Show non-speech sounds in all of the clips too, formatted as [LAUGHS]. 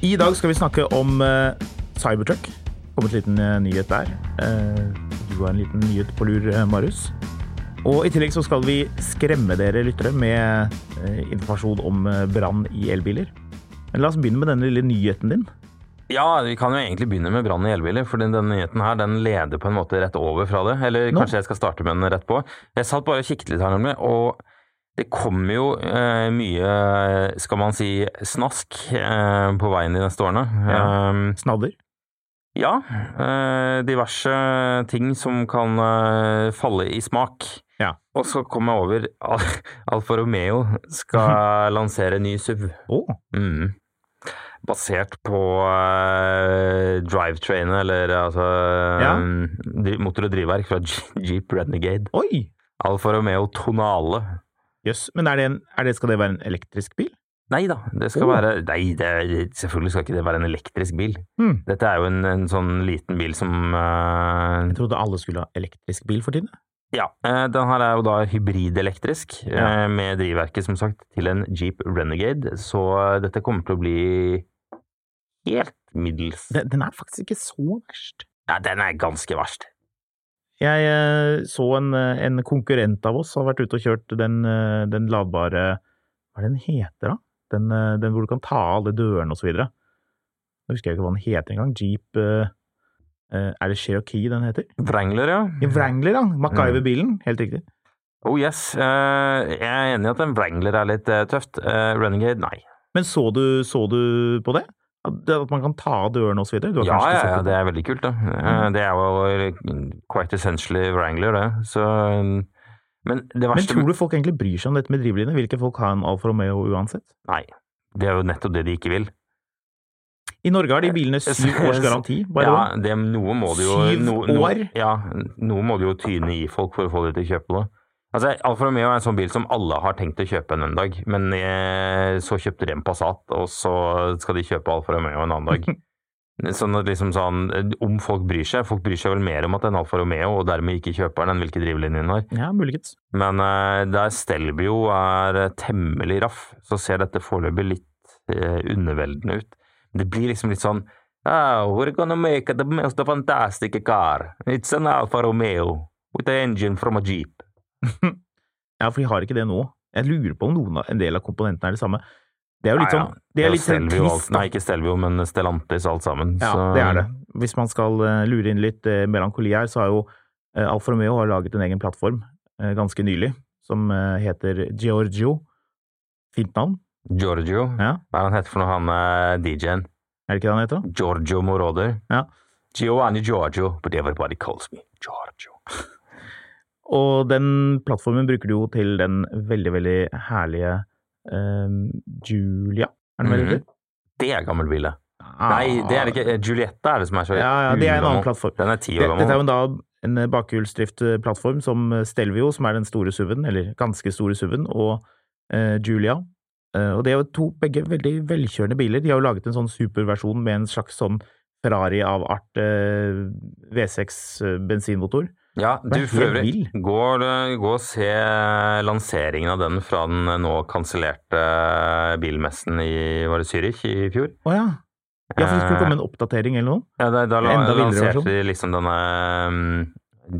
I dag skal vi snakke om uh, Cybertruck. Kommet en liten uh, nyhet der. Uh, du har en liten nyhet på lur, Marius. Og i tillegg så skal vi skremme dere lyttere med informasjon om brann i elbiler. Men la oss begynne med denne lille nyheten din. Ja, vi kan jo egentlig begynne med brann i elbiler, for denne nyheten her, den leder på en måte rett over fra det. Eller Nå. kanskje jeg skal starte med den rett på. Jeg satt bare og kikket litt her og det kommer jo eh, mye, skal man si, snask eh, på veien de neste årene. Ja. Um, Snadder. ja, eh, diverse ting som kan eh, falle i smak. Ja. Og så kom jeg over Al Alfa Romeo skal [LAUGHS] lansere ny SUV. Oh. Mm. Basert på uh, drivetrainet, eller altså Ja. dri- motor- og drivverk fra Jeep Renegade. oi! Alfa Romeo Tonale. Jøss. Men er det en, er det, skal det være en elektrisk bil? Nei da, det skal Oh. være Nei, det, selvfølgelig skal ikke det være en elektrisk bil. Hmm. Dette er jo en, en sånn liten bil som uh, Jeg trodde alle skulle ha elektrisk bil for tiden. Ja, uh, den her er jo da hybridelektrisk, Ja. uh, med drivverket som sagt til en Jeep Renegade, så eh, dette kommer til å bli helt middels. Den, den er faktisk ikke så verst. Ja, den er ganske verst. Jeg eh, så en, eh, en konkurrent av oss har vært ute og kjørt den, eh, den ladbare Hva er det den heter, da? Den, den hvor du kan ta av alle dørene og så videre. Nå husker jeg ikke hva den heter engang. Jeep Er det Cherokee den heter? Wrangler, ja. ja Wrangler, ja. MacGyver-bilen. Helt riktig. Oh yes, jeg er enig i at en Wrangler er litt tøft. Renegade, nei. Men så du, så du på det? At, det- at man kan ta av dørene videre? Ja, ja, ja, det er veldig kult, det. Eh, Det er jo quite essentially Wrangler, det. Så Men det Men tror du folk egentlig bryr seg om dette med drivlinje? Vil ikke folk ha en Alfa Romeo uansett? Nei. Det er jo nettopp det de ikke vil. I Norge har de bilene syv års garanti, by the ja, way. det, noe må det jo Syv no, no, år? Ja, noe må det jo tyne i folk for å få dem til å kjøpe det. Altså, Alfa Romeo er en sånn bil som alle har tenkt å kjøpe en, dag, men eh, så kjøpte de en Passat, og så skal de kjøpe Alfa Romeo en annen dag. [LAUGHS] Sånn at liksom sånn, Om folk bryr seg, folk bryr seg vel mer om at det er en Alfa Romeo, og dermed ikke kjøper den enn hvilke drivlinjer den har. Ja, muligens. Men eh, der Stelbio er eh, temmelig raff, så ser dette foreløpig litt eh, underveldende ut. Det blir liksom litt sånn oh, We're gonna make the most fantastic car. It's an Alfa Romeo with an engine from a Jeep. [LAUGHS] Ja, for de har ikke det nå. Jeg lurer på om noen av, en del av komponentene er det samme. Det er jo litt sånn Det er litt ja, Stelvio, trist. Nei, ikke Stelvio, men Stellantis alt sammen. Ja, det er det. Hvis man skal eh, lure inn litt eh, melankoli her, så har jo eh, Alfa Romeo har laget en egen plattform ganske nylig, som heter Giorgio. Fint navn, Giorgio. Ja. Hva er han heter for noe, han er DJ-en? er det ikke det han heter? Giorgio Moroder. Ja. Giovanni Giorgio, but everybody calls me Giorgio. Og den plattformen bruker du jo til den veldig, veldig herlige eh, Julia, er det vel det -hmm. Det er gammel bil, det. Ah. Nei, det er det ikke. Juliette er det som er så Ja, ja, det er en annen plattform. Den er ti år gammel. dette er jo da en eh, bakhjulsdriftplattform som eh, Stelvio, som er den store SUV-en, eller ganske store SUV-en, og eh, Julia. Eh, og det er jo to begge veldig velkjørende biler. De har jo laget en sånn superversjon med en slags sånn Ferrari av art eh, V6 eh, bensinmotor. Ja, du for øvrig, gå, gå og se lanseringen av den fra den nå kansellerte bilmessen i var det Zürich i fjor. Å ja. Ja, for det skulle Eh, komme en oppdatering eller noe? Ja, da, da Enda lanserte de liksom denne um,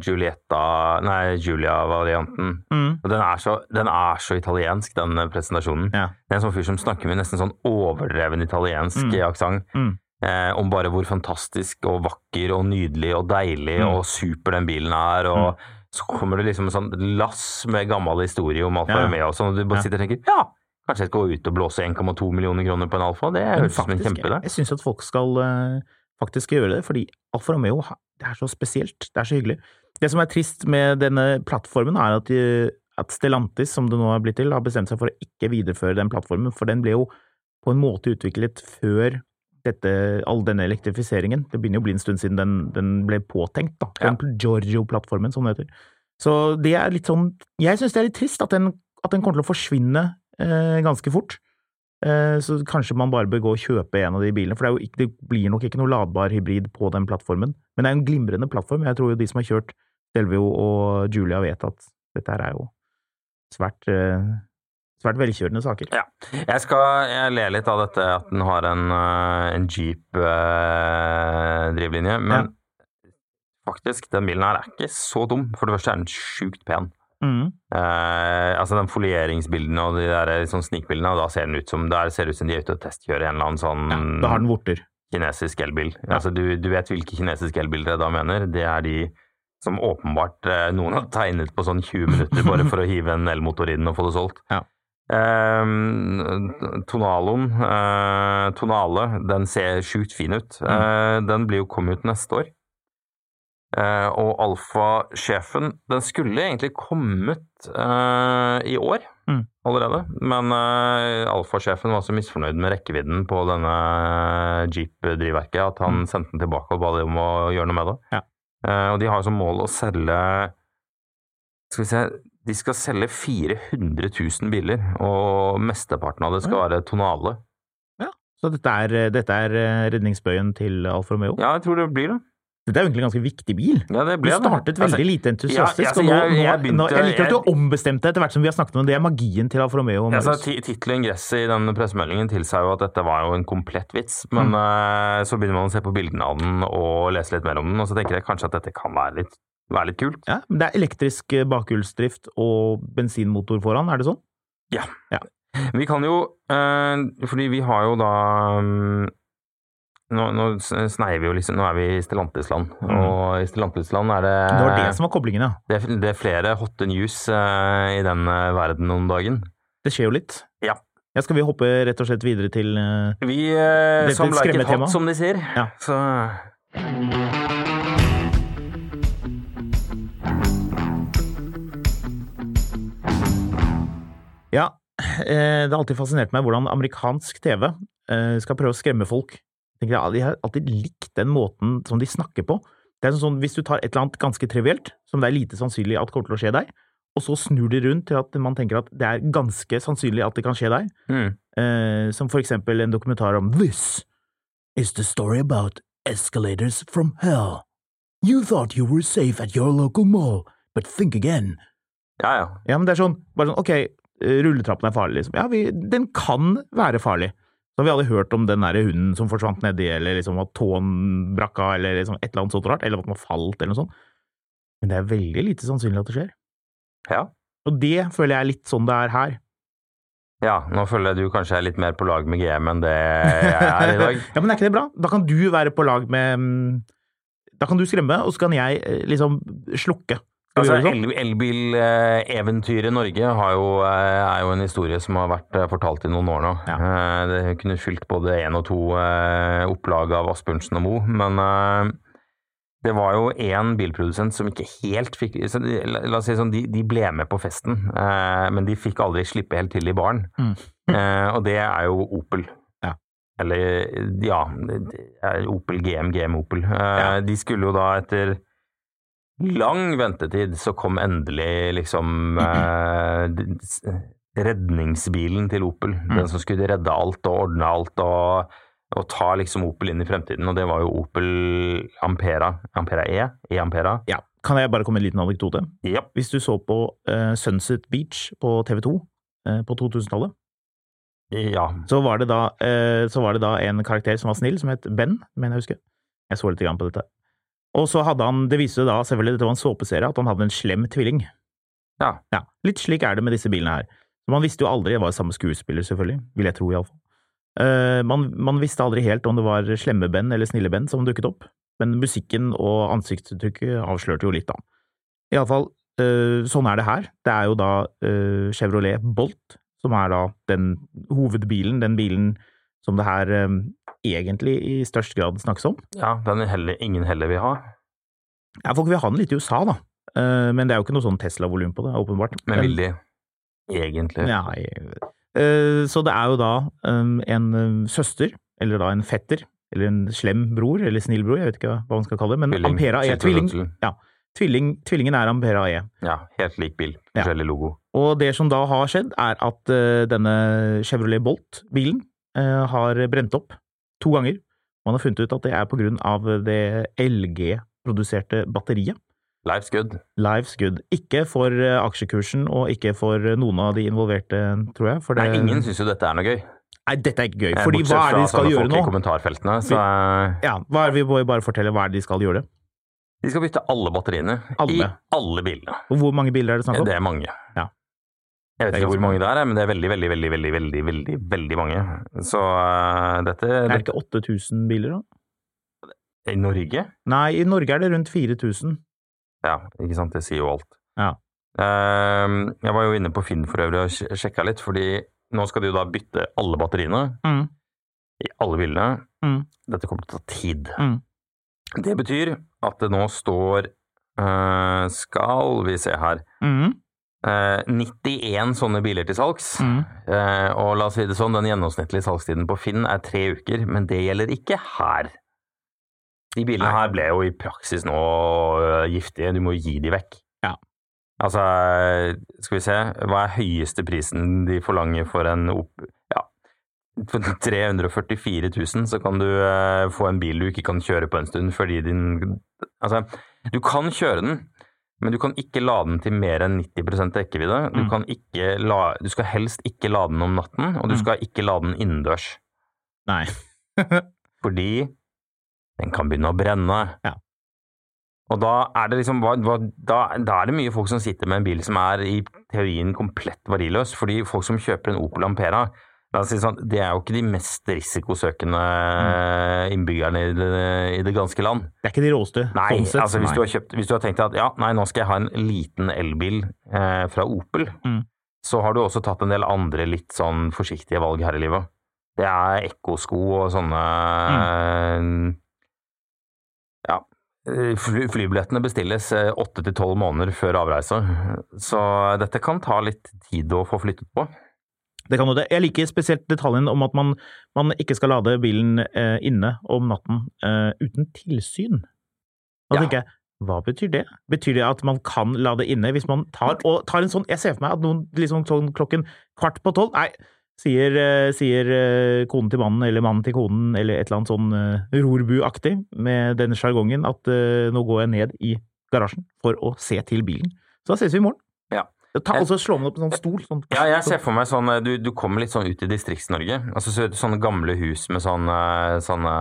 Giulietta Nei, Julia-varianten. Mm. Og den er, så, den er så italiensk, den eh, presentasjonen. Ja. Det er en sånn fyr som snakker med nesten sånn overdreven italiensk Mm. aksent. Mm. Eh, om bare hvor fantastisk og vakker og nydelig og deilig Mm. og super den bilen er. Og så kommer det liksom en sånn lass med gammel historie om Alfa Ja. Romeo og sånn, og du bare Ja. sitter og tenker ja, kanskje jeg skal gå ut og blåse 1,2 millioner kroner på en Alfa. Det høres ut som en kjempeidé. Jeg, jeg syns at folk skal uh, faktisk gjøre det, fordi Alfa Romeo det er så spesielt. Det er så hyggelig. Det som er trist med denne plattformen, er at, de, at Stellantis, som det nå er blitt til, har bestemt seg for å ikke videreføre den plattformen, for den ble jo på en måte utviklet før dette, all denne elektrifiseringen. Det begynner jo å bli en stund siden den, den ble påtenkt, da. Ja. Giorgio-plattformen, som det heter. Så det er litt sånn Jeg syns det er litt trist at den, at den kommer til å forsvinne eh, ganske fort. Eh, Så kanskje man bare bør gå og kjøpe en av de bilene, for det, er jo ikke, det blir nok ikke noe ladbar hybrid på den plattformen. Men det er en glimrende plattform. Jeg tror jo de som har kjørt Delvio og Julia vet at dette her er jo svært, eh, svært velkjørende saker. Ja. Jeg skal jeg ler litt av dette at den har en, eh, en Jeep-drivlinje, men faktisk, den bilen her er ikke så dum. For det første er den sjukt pen. Mm. Eh, altså den folieringsbildene og de der sånn snikbildene, da ser den ut som, der ser det ut som de er ute og testkjører en eller annen sånn Ja, da har den vorter. kinesisk elbil. Ja. Altså, du, du vet hvilke kinesiske elbiler jeg da mener. Det er de som åpenbart eh, noen har tegnet på sånn 20 minutter bare for å hive en elmotor den og få det solgt. Ja. Eh, Tonaloen, eh, Tonale, den ser sjukt fin ut. Mm. Eh, den blir jo kommet ut neste år. Eh, og Alfa-sjefen, den skulle egentlig kommet eh, i år Mm. allerede, men eh, Alfa-sjefen var så misfornøyd med rekkevidden på denne Jeep-drivverket at han sendte den tilbake og ba dem om å gjøre noe med det. Mm. Ja. Eh, og de har som mål å selge Skal vi se De skal selge 400 000 biler, og mesteparten av det skal være tonale. Ja, Så dette er, dette er eh, redningsbøyen til Alfa Romeo. Ja, jeg tror det blir det. Dette er jo egentlig en ganske viktig bil. Ja, det Du ble det. startet veldig Altså, lite entusiastisk, ja, altså, jeg, jeg- jeg begynte- nå, jeg liker at du har ombestemt deg etter hvert som vi har snakket om det. Er magien til Alfa Romeo. og Altså, Tittelen ingresset i den pressemeldingen tilsa jo at dette var jo en komplett vits, Mm. men eh, så begynner man å se på bildene av den og lese litt mer om den, og så tenker jeg kanskje at dette kan være litt, være litt kult. Ja, men det er elektrisk eh, bakhjulsdrift og bensinmotor foran, er det sånn? Ja. Vi kan jo, eh, fordi vi har jo da mm, nå, nå sneier vi jo liksom, nå er vi i Stellantisland, og i Stellantisland er det Mm. Det var det som var koblingen, ja. det, er, det er flere hotte news eh, i den verden om dagen. Det skjer jo litt. Ja. Ja, skal vi hoppe rett og slett videre til Vi Dette som like skremmetema. som de sier. Ja. Så Ja, eh, det har alltid fascinert meg hvordan amerikansk TV eh, skal prøve å skremme folk. Jeg De har alltid likt den måten som de snakker på. Det er sånn, Hvis du tar et eller annet ganske trivielt, som det er lite sannsynlig at kommer til å skje deg, og så snur de rundt til at man tenker at det er ganske sannsynlig at det kan skje deg, mm. eh, som for eksempel en dokumentar om This is the story about escalators from hell. You thought you were safe at your local mall, but think again. Ja, ja. Ja, men det er sånn, bare sånn, ok, rulletrappen er farlig, liksom. Ja, vi, den kan være farlig. Så har vi alle hørt om den der hunden som forsvant nedi, eller liksom at tåen brakk av, eller liksom et eller annet sånt rart, eller at den har falt, eller noe sånt. Men det er veldig lite sannsynlig at det skjer. ja. Og det føler jeg er litt sånn det er her. Ja, nå føler jeg du kanskje er litt mer på lag med GM enn det jeg er i dag. [LAUGHS] ja, men er ikke det bra? Da kan du være på lag med mm, Da kan du skremme, og så kan jeg eh, liksom slukke. Altså, Elbileventyret el- Norge har jo, eh, er jo en historie som har vært eh, fortalt i noen år nå. Ja. Eh, Det kunne fylt både én og to opplag av Asbjørnsen og Moe, men det var jo én bilprodusent som ikke helt fikk La oss si sånn, de, de ble med på festen, men de fikk aldri slippe helt til i baren. Mm. [LAUGHS] Og det er jo Opel. Ja. Eller ja, Opel GM, GM Opel. Ja. De skulle jo da etter lang ventetid så kom endelig liksom eh, redningsbilen til Opel. Mm. Den som skulle redde alt og ordne alt og, og ta liksom Opel inn i fremtiden. Og det var jo Opel Ampera. Ampera E? E Ampera. Ja, kan jeg bare komme med en liten anekdote? Ja. Hvis du så på eh, Sunset Beach på TV 2 eh, på 2000-tallet, ja. så, var det da, eh, så var det da en karakter som var snill, som het Ben, mener jeg å huske. Jeg så litt grann på dette. Og så hadde han, det viste da selvfølgelig, dette var en såpeserie, at han hadde en slem tvilling. Ja. Ja, Litt slik er det med disse bilene her. Man visste jo aldri, det var samme skuespiller selvfølgelig, vil jeg tro iallfall. Uh, man, man visste aldri helt om det var slemme Ben eller snille Ben som dukket opp, men musikken og ansiktsuttrykket avslørte jo litt, da. Iallfall, uh, sånn er det her. Det er jo da uh, Chevrolet Bolt som er da den hovedbilen, den bilen som det her um, egentlig i størst grad snakkes om. ja den er heller, ingen heller vil ha. Ja, folk vil ha den litt i USA, da, uh, men det er jo ikke noe sånn Tesla-volum på det, åpenbart. Men vil de egentlig? Ja, uh, så det er jo da um, en um, søster, eller da en fetter, eller en slem bror, eller snill bror, jeg vet ikke hva man skal kalle det, men Tvilling. Ampera E. Tvilling, ja, tvilling, tvillingen er Ampera E. Ja, helt lik bil. Ja. Forskjellig logo. Og det som da har skjedd, er at eh, denne Chevrolet Bolt-bilen eh, har brent opp to ganger. Man har funnet ut at det er på grunn av det LG-produserte batteriet. Life's good. Life's good. Ikke for eh, aksjekursen, og ikke for noen av de involverte, tror jeg. Det, Nei, ingen syns jo dette er noe gøy. Nei, dette er ikke gøy. Eh, Fordi bortsett hva er det de skal gjøre folk i nå? kommentarfeltene. Så eh, Ja, hva er vi må bare fortelle hva er det de skal gjøre? de skal bytte alle batteriene i Alle. alle bilene. Og hvor mange biler er det snakk om? Det er mange. Ja. Jeg vet ikke hvor mange det er, men det er veldig, veldig, veldig, veldig, veldig, veldig, veldig mange. Så uh, dette Er det ikke 8000 biler, da? I Norge? Nei, i Norge er det rundt 4000. Ja, ikke sant. Det sier jo alt. Ja. Uh, jeg var jo inne på Finn for øvrig og sj- sjekka litt, fordi nå skal de jo da bytte alle batteriene Mm. i alle bilene. Mm. Dette kommer til å ta tid. Mm. Det betyr at det nå står uh, Skal vi se her Mm. 91 sånne biler til salgs. Mm. Eh, og la oss si det sånn, den gjennomsnittlige salgstiden på Finn er tre uker, men det gjelder ikke her. De bilene her ble jo i praksis nå øh, giftige, du må jo gi de vekk. Ja. Altså, skal vi se, hva er høyeste prisen de forlanger for en opp... Ja, for [LAUGHS] 344 000 så kan du eh, få en bil du ikke kan kjøre på en stund fordi din Altså, du kan kjøre den, men du kan ikke lade den til mer enn 90% rekkevidde. Du, Mm. la, du skal helst ikke lade den om natten, og du Mm. skal ikke lade den innendørs. Nei. [LAUGHS] Fordi den kan begynne å brenne. Ja. Og da er det liksom da, da er det mye folk som sitter med en bil som er i teorien komplett verdiløs. Fordi folk som kjøper en Opel Ampera, la oss si sånn, det er jo ikke de mest risikosøkende Mm. innbyggerne i det, i det ganske land. Det er ikke de råeste. Nei, sånn altså hvis Nei. du, har kjøpt, hvis du har tenkt at ja, nei, nå skal jeg ha en liten elbil eh, fra Opel, Mm. så har du også tatt en del andre litt sånn forsiktige valg her i livet. Det er ekkosko og sånne Mm. Ja. eh, Fly, flybillettene bestilles eh, åtte til tolv måneder før avreise, så dette kan ta litt tid å få flyttet på. Det kan jo det. Jeg liker spesielt detaljen om at man, man ikke skal lade bilen eh, inne om natten eh, uten tilsyn. Da Ja. tenker jeg, hva betyr det? Betyr det at man kan lade inne hvis man tar, og tar en sånn Jeg ser for meg at noen liksom sånn klokken kvart på tolv Nei, sier, eh, sier eh, konen til mannen eller mannen til konen eller et eller annet sånn eh, rorbuaktig med denne sjargongen at eh, nå går jeg ned i garasjen for å se til bilen. Så da ses vi i morgen. Ta, så slå meg opp en sånn stol. Sånn, Ja, jeg ser for meg sånn eh, Du, du kommer litt sånn ut i Distrikts-Norge. Altså så, sånne gamle hus med sånne, sånne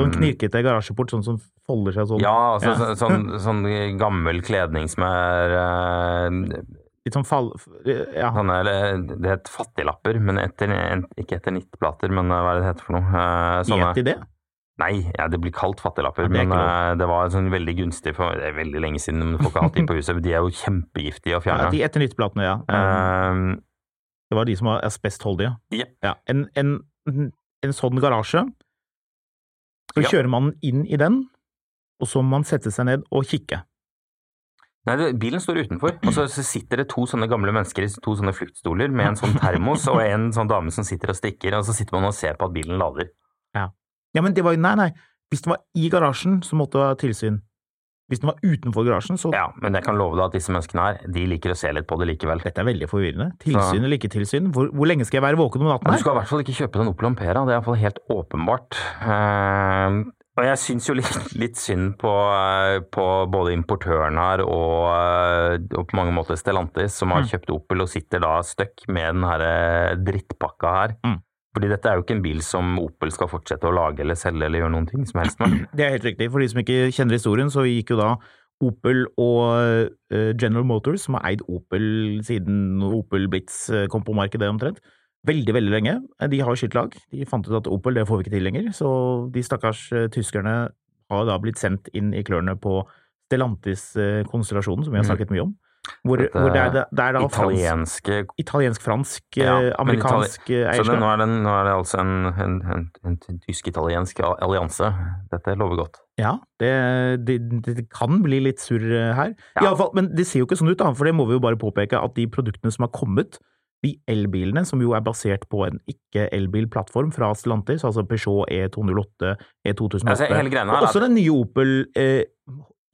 Sånn knirkete garasjeport, sånn som folder seg sånn. Ja, altså Ja. Sånn, sånn, [LAUGHS] sånn gammel kledning som er uh, Litt sånn fall... Ja. sånne, eller, Det heter fattiglapper, men etter, ikke etter nittplater, men eh, hva er det det heter for noe? Uh, sånne, Het de det? Nei, ja, det blir kalt fattiglapper, Ja, er men uh, det var sånn veldig gunstig for Det er veldig lenge siden, men folk har hatt de på huset. De er jo kjempegiftige å Ja, fjerne. de etter nyttplatene, ja. Um, det var de som var asbestholdige. Jepp. Ja. En, en, en sånn garasje, så Ja. kjører man inn i den, og så må man sette seg ned og kikke. Nei, det, Bilen står utenfor, og så, så sitter det to sånne gamle mennesker i to sånne fluktstoler med en sånn termos og en sånn dame som sitter og stikker, og så sitter man og ser på at bilen lader. Ja, men det var jo Nei, nei. Hvis den var i garasjen, så måtte det ha tilsyn. Hvis den var utenfor garasjen, så Ja, men jeg kan love deg at disse menneskene her, de liker å se litt på det likevel. Dette er veldig forvirrende. Tilsyn eller ikke tilsyn? Hvor, hvor lenge skal jeg være våken om natten her? du skal i hvert fall ikke kjøpe den Opel Ampera, det er iallfall helt åpenbart. Uh, Og jeg syns jo litt, litt synd på, eh, på både importøren her og, eh, og på mange måter Stellantis, som har Mm. kjøpt Opel og sitter da støkk med den her drittpakka her. Mm. Fordi dette er jo ikke en bil som Opel skal fortsette å lage eller selge eller gjøre noen ting som helst med. Det er helt riktig. For de som ikke kjenner historien, så gikk jo da Opel og eh, General Motors, som har eid Opel siden Opel Blitz eh, kom på markedet omtrent, veldig, veldig lenge. Eh, De har sitt lag. De fant ut at Opel, det får vi ikke til lenger. Så de stakkars tyskerne har da blitt sendt inn i klørne på Stellantis-konstellasjonen, som vi har Mm. snakket mye om. Hvor, Dette hvor det er, det er da fransk, Italienske italiensk-fransk, Ja, eh, amerikansk eh, Så det, nå, er det, nå er det altså en, en, en, en, en tysk-italiensk allianse. Dette lover godt. Ja, det, det, kan bli litt surr eh, her. Ja. I alle fall, men det ser jo ikke sånn ut, da, for det må vi jo bare påpeke at de produktene som har kommet, de elbilene som jo er basert på en ikke-elbilplattform fra Stellantis, altså Peugeot E E208, E2008 Altså, hele greia her Og også den nye Opel eh,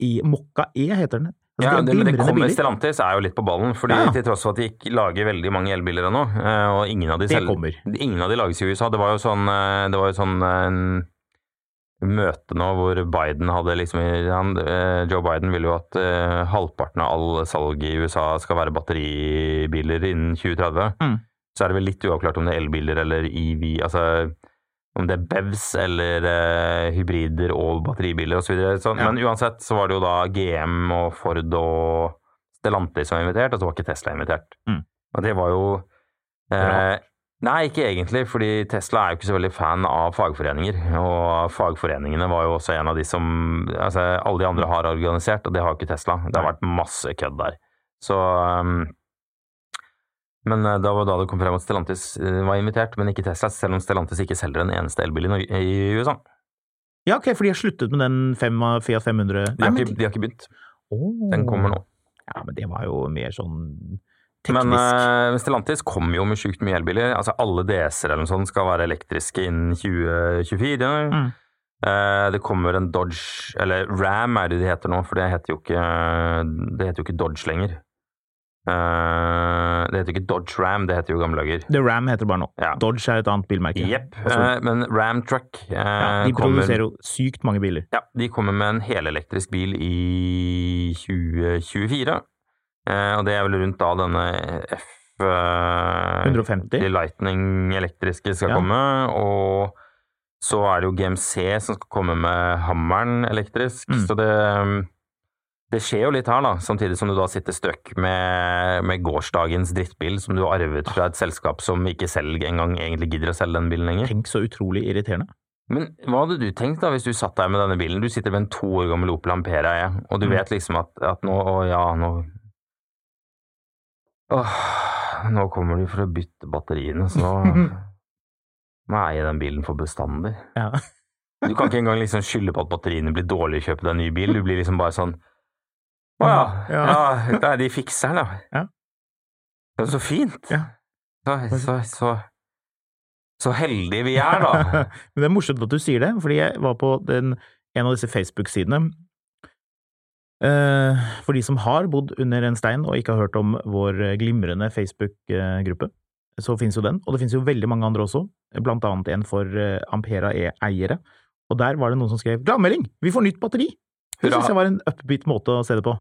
i Mokka E, heter den. Altså, Ja, det men det kommer. Stellantis er jo litt på ballen, fordi Ja. til tross for at de ikke lager veldig mange elbiler ennå, eh, og ingen av de selv- Ingen av de lages i USA. Det var jo sånn, eh, det var jo sånn eh, en møte nå hvor Biden hadde liksom han, Joe Biden ville jo at uh, halvparten av all salg i USA skal være batteribiler innen 2030. Mm. Så er det vel litt uavklart om det er elbiler eller EV, altså om det er BEVs eller eh, hybrider og batteribiler osv. Sånn. Ja. Men uansett så var det jo da GM og Ford og Stellantis som var invitert, og så var ikke Tesla invitert. Mm. Og det var jo eh, Nei, ikke egentlig, fordi Tesla er jo ikke så veldig fan av fagforeninger. Og fagforeningene var jo også en av de som Altså, alle de andre har organisert, og det har jo ikke Tesla. Det har vært masse kødd der. Så um, Men eh, da var da det kom frem at Stellantis eh, var invitert, men ikke Tesla, selv om Stellantis ikke selger en eneste elbil i, USA. Ja, ok, for de har sluttet med den Fiat 500 De har, ikke, de har ikke begynt. Oh. Den kommer nå. Ja, men det var jo mer sånn teknisk. Men uh, Stellantis kommer jo med sjukt mye elbiler. Altså Alle DS-er eller noe sånt skal være elektriske innen 2024. Mm. Eh, det kommer en Dodge, eller Ram er det de heter nå, for det heter jo ikke, det heter jo ikke Dodge lenger. Eh, det heter jo ikke Dodge Ram, det heter jo gamle dager. The Ram heter det bare nå. Ja. Dodge er et annet bilmerke. Jepp. Altså, eh, men Ram Truck uh, ja, de kommer, produserer jo sykt mange biler. ja, de kommer med en helelektrisk bil i 2024. Eh, og det er vel rundt da denne F... eh, 150. Lightning elektriske skal Ja. komme, og så er det jo GMC som skal komme med hammeren elektrisk. Mm. Så det, det skjer jo litt her, da, samtidig som du da sitter støkk med, med gårsdagens drittbil som du har arvet fra et selskap som ikke selv engang egentlig gidder å selge den bilen lenger. Tenk så utrolig irriterende. Men hva hadde du tenkt da hvis du satt der med denne bilen? Du sitter med en to år gammel Opel Ampera, E, og du Mm. vet liksom at, at nå, å ja, nå Åh, nå kommer de for å bytte batteriene, så nå [LAUGHS] må jeg eie den bilen for bestandig. Ja. Du kan ikke engang liksom skylde på at batteriene blir dårlige i kjøpet av en ny bil. Du blir liksom bare sånn Å ja, Ja. ja, er de fikser da. Ja. Det er så fint. Ja. Så, så, så, så heldige vi er, da. [LAUGHS] Men det er morsomt at du sier det, fordi jeg var på den, en av disse Facebook-sidene. Eh, for de som har bodd under en stein og ikke har hørt om vår glimrende Facebook-gruppe, så finnes jo den. Og det finnes jo veldig mange andre også, blant annet en for eh, Ampera E-eiere. Og der var det noen som skrev 'Gladmelding! Vi får nytt batteri!' Det syns jeg var en upbeat måte å se det på.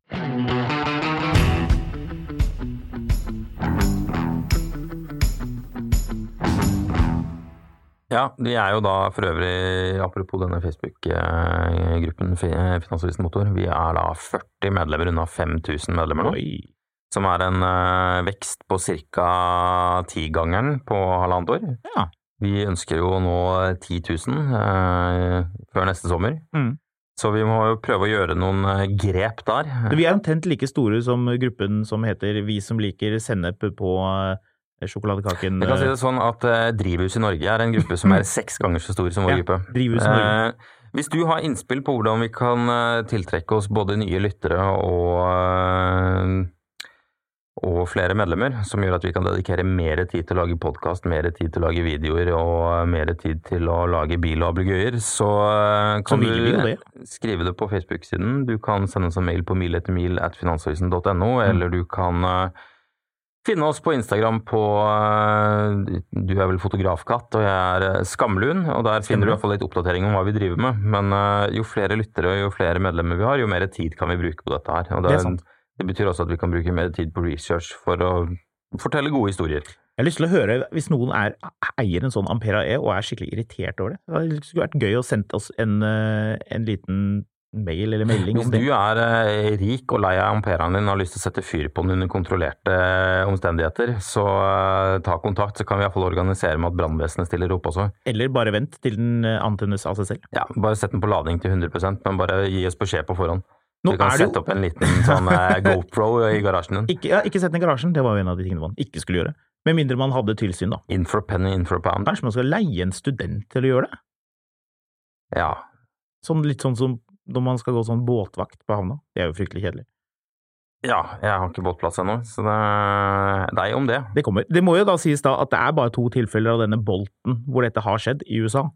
Ja, vi er jo da for øvrig, apropos denne Facebook-gruppen Finansavisen Motor, vi er da 40 medlemmer unna 5000 medlemmer nå. Oi. Som er en uh, vekst på ca. tigangeren på halvannet år. Ja. Vi ønsker jo å nå 10 000 uh, før neste sommer. Mm. Så vi må jo prøve å gjøre noen eh, grep der. Vi er omtrent like store som gruppen som heter Vi som liker sennep på eh, sjokoladekaken. Jeg kan si eh, det sånn at Drivhus i Norge er en gruppe som er [LAUGHS] seks ganger så stor som vår Ja, gruppe. Drivhus i Norge. Hvis du har innspill på hvordan vi kan tiltrekke oss både nye lyttere og, og flere medlemmer, som gjør at vi kan dedikere mer tid til å lage podkast, mer tid til å lage videoer og eh, mer tid til å lage bil- og ablegøyer, så kan Så kan jo du det. skrive det på Facebook-siden. Du kan sende oss en mail på mil etter mil at finansavisen.no, Mm. eller du kan eh, finne oss på Instagram på eh, Du er vel fotografkatt, og jeg er eh, Skamlun. Og der finner du i hvert fall litt oppdatering om hva vi driver med. Men eh, jo flere lyttere og jo flere medlemmer vi har, jo mer tid kan vi bruke på dette her. Og Det det, er sant. Det betyr også at vi kan bruke mer tid på research for å fortelle gode historier. Jeg har lyst til å høre, hvis noen er, eier en sånn Ampera E og er skikkelig irritert over det, det skulle vært gøy å sende oss en, eh, en liten mail eller melding Hvis du er eh, rik og lei av amperaen din og har lyst til å sette fyr på den under kontrollerte eh, omstendigheter, så ta kontakt, så kan vi iallfall organisere med at brannvesenet stiller opp også. Eller bare vent til den antennes av seg selv. Ja, bare sett den på lading til 100% men bare gi oss beskjed på forhånd. Nå du kan sette opp en liten sånn eh, [LAUGHS] GoPro i garasjen din. Ikke, ja, ikke sett den i garasjen, det var jo en av de tingene man ikke skulle gjøre. Med mindre man hadde tilsyn, da. In for a penny, in for a pound. Kanskje man skal leie en student til å gjøre det? Ja. Sånn, litt sånn som når man skal gå sånn båtvakt på havna. Det er jo fryktelig kjedelig. ja, jeg har ikke båtplass ennå, så det er deg om det. Det kommer. Det må jo da sies da at det er bare to tilfeller av denne bolten hvor dette har skjedd i USA.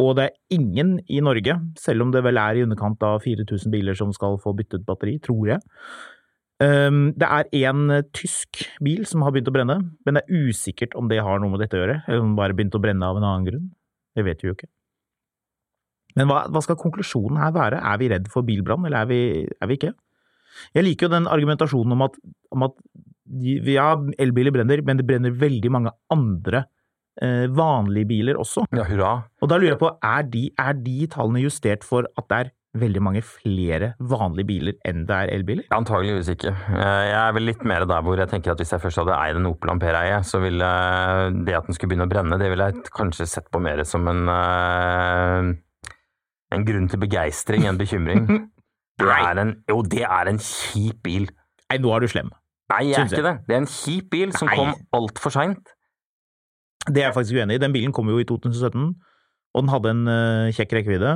Og det er ingen i Norge, selv om det vel er i underkant av 4000 biler som skal få byttet batteri, tror jeg. Um, det er en eh, tysk bil som har begynt å brenne, men det er usikkert om det har noe med dette å gjøre, eller om den bare begynte å brenne av en annen grunn. Det vet vi jo ikke. Men hva, hva skal konklusjonen her være? Er vi redd for bilbrann, eller er vi, er vi ikke? Jeg liker jo den argumentasjonen om at, om at ja, elbiler brenner, men det brenner veldig mange andre vanlige biler også. Ja, hurra. Og da lurer jeg på, er de, er de tallene justert for at det er veldig mange flere vanlige biler enn det er elbiler? Antageligvis ikke. Eh, Jeg er vel litt mer der hvor jeg tenker at hvis jeg først hadde eid en Opel Ampere eie, så ville det at den skulle begynne å brenne, det ville jeg kanskje sett på mer som en eh, en grunn til begeistring enn bekymring. [LAUGHS] Det er en, jo, det er en kjip bil. Nei, nå er du slem. Nei, jeg er ikke det. Det er en kjip bil som Nei. kom altfor seint. Det er jeg faktisk uenig i. Den bilen kom jo i 2017, og den hadde en uh, kjekk rekkevidde.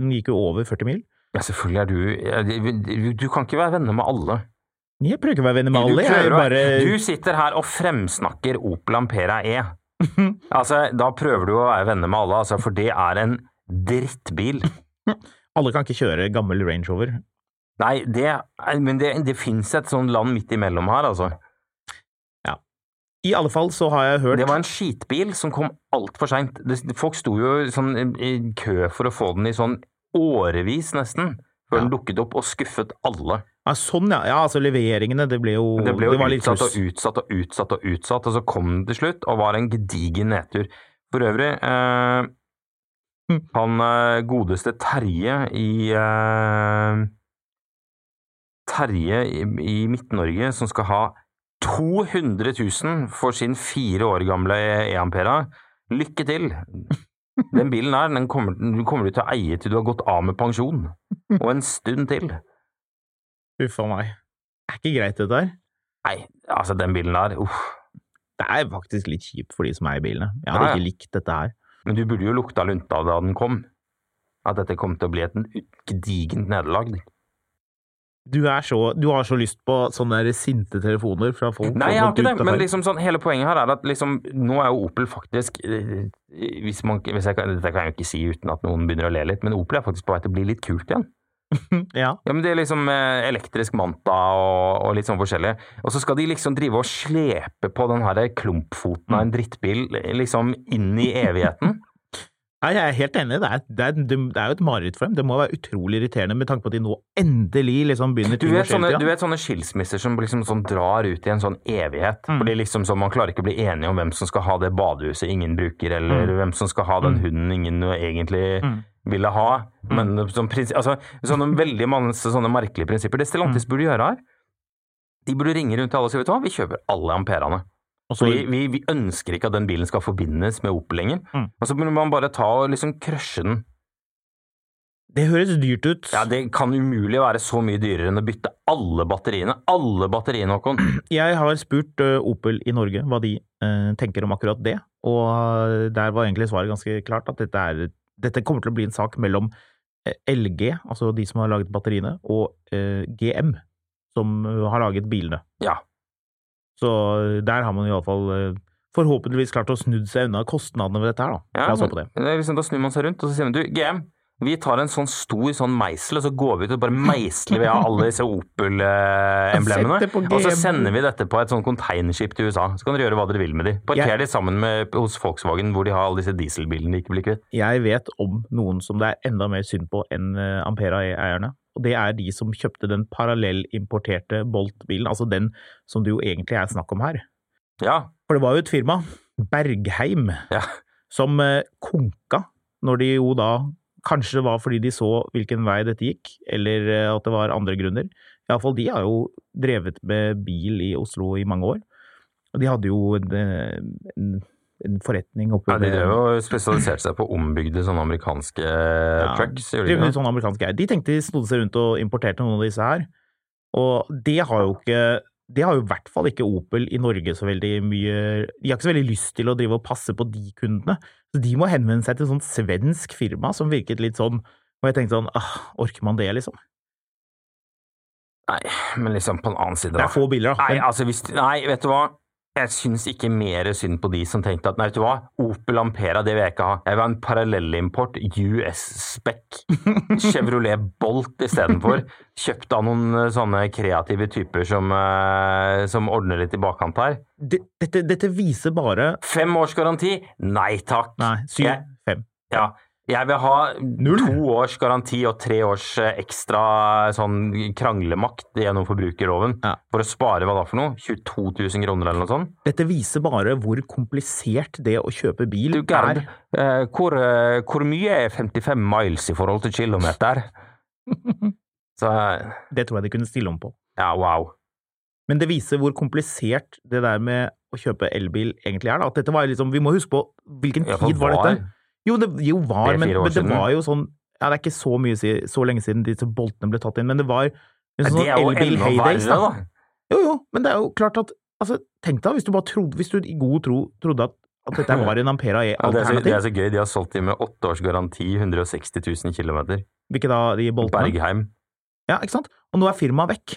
Den gikk jo over 40 mil. Ja, selvfølgelig er du du, du kan ikke være venner med alle. Jeg prøver ikke å være venner med Du, alle, er bare du sitter her og fremsnakker Opel Ampera E. [LAUGHS] altså, da prøver du å være venner med alle, altså, for det er en drittbil. [LAUGHS] Alle kan ikke kjøre gammel Range Rover. Nei, det, men det, det fins et sånt land midt imellom her, altså. I alle fall så har jeg hørt Det var en skitbil som kom altfor seint. Folk sto jo sånn i kø for å få den i sånn årevis, nesten, før den dukket opp, og skuffet alle. ja, Sånn, ja. ja. Altså leveringene, det ble jo Det ble jo var litt utsatt og utsatt og utsatt og utsatt, og så kom den til slutt, og var en gedigen nedtur. For øvrig, eh, Hm. han eh, godeste Terje i eh, Terje i, i Midt-Norge som skal ha 200 000 for sin fire år gamle E-Ampera. Lykke til! Den bilen her, den kommer, den kommer du til å eie til du har gått av med pensjon. Og en stund til. Uff a meg. Det er ikke greit, dette her. Nei, altså den bilen der, uff. Det er faktisk litt kjipt for de som eier bilene. Jeg Ja, hadde ja. ikke likt dette her. Men du burde jo lukta lunta da den kom. At dette kom til å bli et gedigent nederlag. Du, så, du har så lyst på sånne der sinte telefoner fra folk. Nei, jeg har ikke det, men liksom sånn, hele poenget her er at liksom, nå er jo Opel faktisk eh, hvis man, hvis jeg kan, Dette kan jeg jo ikke si uten at noen begynner å le litt, men Opel er faktisk på vei til å bli litt kult igjen. [LAUGHS] Ja. Ja, men Det er liksom eh, elektrisk Manta og, og litt sånn forskjellig. Og så skal de liksom drive og slepe på den her klumpfoten av en drittbil liksom inn i evigheten. Nei, jeg er helt enig. Det er, det, er, det er jo et mareritt for dem. Det må være utrolig irriterende med tanke på at de nå endelig liksom begynner Du vet, sånne, du vet sånne skilsmisser som liksom sånn drar ut i en sånn evighet. Mm. Fordi liksom sånn, Man klarer ikke å bli enige om hvem som skal ha det badehuset ingen bruker, eller Mm. hvem som skal ha den hunden ingen egentlig Mm. ville ha. Men sånn, altså, sånne veldig masse sånne merkelige prinsipper. Det Stellantis burde gjøre her, de burde ringe rundt til alle og si vet du hva, vi kjøper alle amperaene. Og så- Fordi vi, vi ønsker ikke at den bilen skal forbindes med Opel lenger. Mm. Og så må man bare ta og liksom crushe den. Det høres dyrt ut. Ja, Det kan umulig være så mye dyrere enn å bytte alle batteriene. Alle batteriene, Håkon! [CLEARS THROAT] Jeg har spurt Opel i Norge hva de ø, tenker om akkurat det, og der var egentlig svaret ganske klart at dette, er, dette kommer til å bli en sak mellom LG, altså de som har laget batteriene, og ø, GM, som har laget bilene. Ja. Så der har man iallfall forhåpentligvis klart å snudd seg unna kostnadene ved dette her, da. Ja, La oss håpe det. det liksom, da snur man seg rundt og så sier man du, GM, Vi tar en sånn stor sånn meisel, og så går vi ut og bare meisler vi av alle disse Opel-emblemene. Og så sender vi dette på et sånn containerskip til USA. Så kan dere gjøre hva dere vil med de. Parker yeah. de sammen med hos Volkswagen, hvor de har alle disse dieselbilene de ikke blir kvitt. Jeg vet om noen som det er enda mer synd på enn eh, Ampera-eierne. Og det er de som kjøpte den parallellimporterte Bolt-bilen, altså den som det jo egentlig er snakk om her. Ja, For det var jo et firma, Bergheim, ja. som eh, konka når de jo da Kanskje det var fordi de så hvilken vei dette gikk, eller eh, at det var andre grunner. Iallfall de har jo drevet med bil i Oslo i mange år. Og de hadde jo eh, en, en forretning oppe ja de drev og spesialiserte seg på ombygde sånne amerikanske Ja, trucks. de sånne amerikanske. De tenkte de snodde seg rundt og importerte noen av disse her. Og det har jo ikke det har jo i hvert fall ikke Opel i Norge så veldig mye De har ikke så veldig lyst til å drive og passe på de kundene. Så de må henvende seg til et sånt svensk firma som virket litt sånn Og jeg tenkte sånn ah, Orker man det, liksom? Nei, men liksom på den annen side, da. Det er få biler, da. Nei, altså hvis, nei, vet du hva? Jeg syns ikke mer synd på de som tenkte at nei, vet du hva, Opel Ampera det vil jeg ikke ha. Jeg vil ha en parallellimport, US-spec, [LAUGHS] Chevrolet Bolt istedenfor. Kjøpt av noen eh, sånne kreative typer som, eh, som ordner litt i bakkant her. dette, dette viser bare Fem års garanti? Nei takk. Nei, syv, Jeg- fem. Ja. Jeg vil ha Null. to års garanti og tre års eh, ekstra sånn kranglemakt gjennom forbrukerloven. Ja. For å spare hva da for noe? 22 000 kroner eller noe sånt? Dette viser bare hvor komplisert det å kjøpe bil Du, Gerd, er. eh, hvor, eh, hvor mye er 55 miles i forhold til kilometer? [LAUGHS] Så Det tror jeg de kunne stille om på. ja, wow. Men det viser hvor komplisert det der med å kjøpe elbil egentlig er. Da. At dette var liksom, vi må huske på hvilken tid var var- dette? Jo, det jo var, men, men det var jo sånn Ja, det er ikke så mye så lenge siden disse boltene ble tatt inn, men det var en Ja, sånn det er jo elbil enda heydays, verre, da. Jo, jo, men det er jo klart at altså, Tenk deg hvis du bare trodde Hvis du i god tro trodde at, at dette var en Ampera [LAUGHS] Ja, det, det er så gøy. De har solgt de med åtte års garanti, 160 000 km. hvilke da de boltene? Bergheim. Ja, ikke sant? Og nå er firmaet vekk.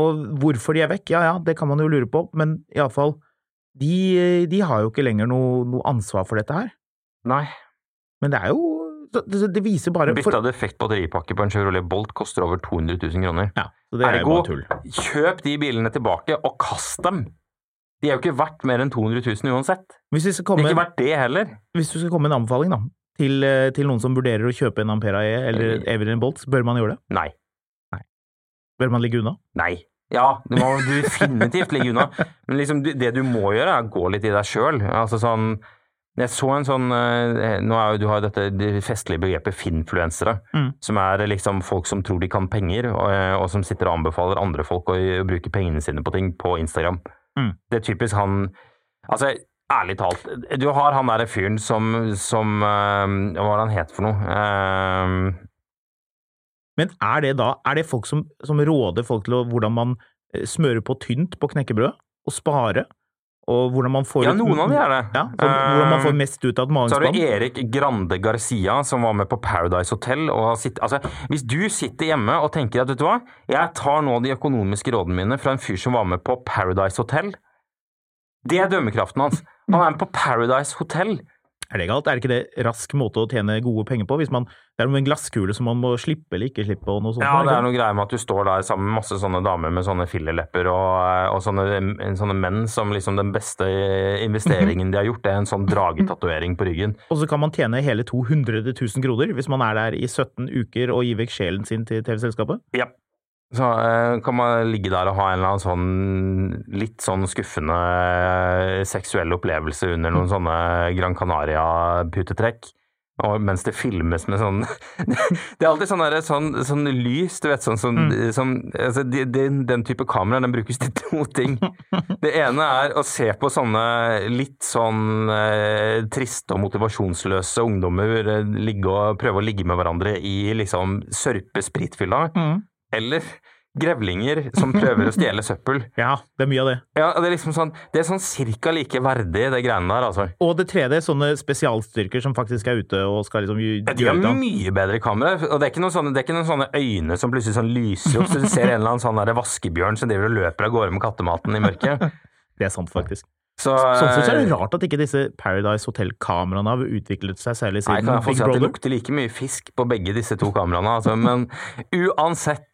Og hvorfor de er vekk, ja ja, det kan man jo lure på, men iallfall de, de har jo ikke lenger noe, noe ansvar for dette her. Nei. Men det er jo Det, det- det viser bare Bytte av defekt batteripakke på en Chevrolet Bolt koster over 200 000 kroner. Ja, så det er Ergo, bare tull. kjøp de bilene tilbake, og kast dem! De er jo ikke verdt mer enn 200 000 uansett. Hvis, vi skal De komme, er ikke verdt det heller. hvis du skal komme med en anbefaling da, til, eh, til noen som vurderer å kjøpe en Ampera E eller Everin Bolt, bør man gjøre det? Nei. Nei. Bør man ligge unna? Nei. Ja, du må definitivt ligge unna. Men liksom, det du må gjøre, er å gå litt i deg sjøl. Altså sånn Jeg så en sånn eh, Nå er jo du har dette det festlige begrepet finfluensere. Mm. Som er liksom folk som tror de kan penger, og, eh, og som sitter og anbefaler andre folk å, å bruke pengene sine på ting på Instagram. Mm. Det er typisk han Altså, ærlig talt. Du har han derre fyren som, som eh, Hva var det han het for noe? Eh, Men er det da er det folk som, som råder folk til å, hvordan man smører på tynt på knekkebrød, og spare? Og hvordan man får ja, ut- noen av de er det. Ja, hvordan man får Eh, mest ut av et Så har du? Erik Grande Garcia, som var med på Paradise Hotel. Og har sitt, altså, hvis du sitter hjemme og tenker at vet du hva, jeg tar nå de økonomiske rådene mine fra en fyr som var med på Paradise Hotel. Det er dømmekraften hans. Han er med på Paradise Hotel. Er det galt? Er det ikke det rask måte å tjene gode penger på? Hvis man, det er en glasskule som man må slippe eller ikke slippe, og noe sånt. Ja, det er noe greier med at du står der sammen med masse sånne damer med sånne fillerlepper og, og sånne, sånne menn som liksom den beste investeringen de har gjort, det er en sånn dragetatovering på ryggen. Og så kan man tjene hele 200 000 kroner hvis man er der i 17 uker og gir vekk sjelen sin til TV-selskapet. Ja. Så eh, kan man ligge der og ha en eller annen sånn litt sånn skuffende eh, seksuell opplevelse under noen sånne Gran Canaria-putetrekk. Og mens det filmes med sånn [LAUGHS] Det er alltid sånn, der, sånn, sånn lys, du vet, sånn, sånn, sånn altså, de, de, Den type kamera den brukes til [LAUGHS] to ting. Det ene er å se på sånne litt sånn eh, triste og motivasjonsløse ungdommer eh, ligge og prøve å ligge med hverandre i liksom sørpe spritfylla. Eller grevlinger som prøver å stjele søppel. [LAUGHS] Ja, det er mye av det. Ja, det er liksom sånn, det er sånn cirka like verdig, det greiene der, altså. Og det tredje, sånne spesialstyrker som faktisk er ute og skal liksom det. De har mye bedre kamera, og det er ikke noen sånne, det er ikke noen sånne øyne som plutselig sånn lyser opp, så du ser en eller annen sånn der vaskebjørn som driver og løper av gårde med kattematen i mørket. [LAUGHS] Det er sant, faktisk. Så, Sånn sett så er det eh, rart at ikke disse Paradise Hotel-kameraene har utviklet seg særlig Nei, siden kan jeg få si at det lukter like mye fisk på begge disse to kameraene, altså, men uansett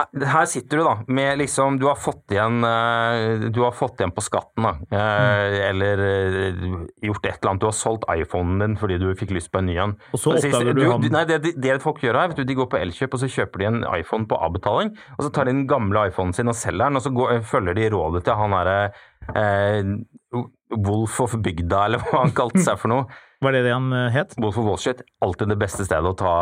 her sitter du da, med liksom Du har fått igjen, eh, du har fått igjen på skatten, da. Mm. Eller eh, gjort et eller annet. Du har solgt iPhonen din fordi du fikk lyst på en ny en. Og så oppdager du ham. Nei, det, det folk gjør her, vet du, de går på Elkjøp og så kjøper de en iPhone på avbetaling. Og så tar de den gamle iPhonen sin og selger den, og så går, følger de rådet til han herre eh, Wolf of Bygda, eller hva han kalte seg for noe. [LAUGHS] Var det det han eh, het? Wolf of Wallshit. Street, alltid det beste stedet å ta,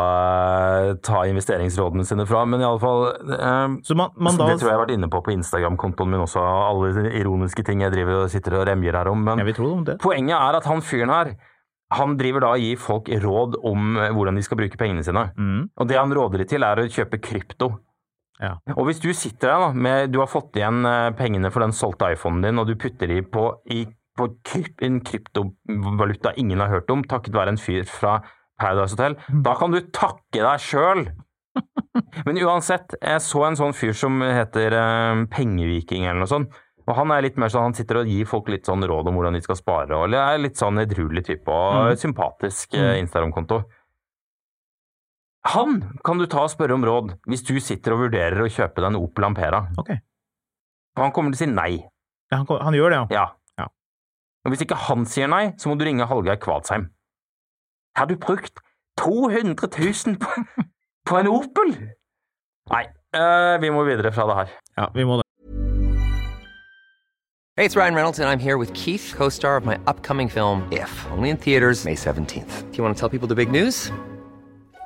ta investeringsrådene sine fra. Men i alle fall eh, Så man, man da Det tror jeg jeg har vært inne på på Instagram-kontoen min også, alle de ironiske ting jeg driver og sitter og remjer her om. Men om det. poenget er at han fyren her, han driver da og gir folk råd om eh, hvordan de skal bruke pengene sine. Mm. Og det han råder de til, er å kjøpe krypto. Ja. Og hvis du sitter der da, med, du har fått igjen eh, pengene for den solgte iPhonen din, og du putter de på, i, på en kryptovaluta ingen har hørt om, takket være en fyr fra Paradise Hotel, da kan du takke deg sjøl! [LAUGHS] Men uansett, jeg så en sånn fyr som heter eh, Pengeviking eller noe sånt. Og han er litt mer sånn, han sitter og gir folk litt sånn råd om hvordan de skal spare, og er litt sånn edruelig type og sympatisk eh, Instagram-konto. Han kan du ta og spørre om råd hvis du sitter og vurderer å kjøpe deg en Opel Ampera. Okay. Han kommer til å si nei. Ja, han, han gjør det, ja. Ja. Og hvis ikke han sier nei, så må du ringe Hallgeir Kvadsheim. Har du brukt 200 000 på, på en Opel? Nei, uh, vi må videre fra det her. ja vi må det. Hey, it's Ryan Reynolds, and I'm here with Keith, co star of my upcoming film, If, only in theaters, May 17th. Do you want to tell people the big news?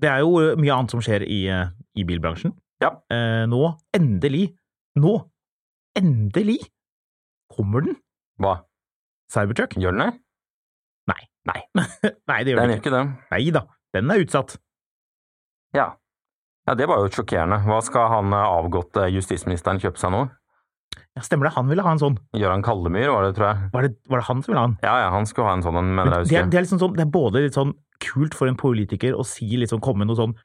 Det er jo eh, mye annet som skjer i, eh, i bilbransjen. Ja. Eh, nå, endelig, nå, endelig kommer den! Hva? Cybertruck? Gjør den det? Nei. Nei. [LAUGHS] Nei, det gjør Den den gjør ikke. Den. Nei da, den er utsatt. Ja. ja, det var jo sjokkerende. Hva skal han eh, avgåtte justisministeren kjøpe seg nå? Ja, stemmer det, han ville ha en sånn. Gøran Kallemyr var det, tror jeg. Var det, var det han som ville ha en? Ja, ja, han skulle ha en sånn en, mener Men jeg det, er, husker. det, er liksom sånn, det er både litt sånn kult for en politiker å si liksom, komme med noe sånn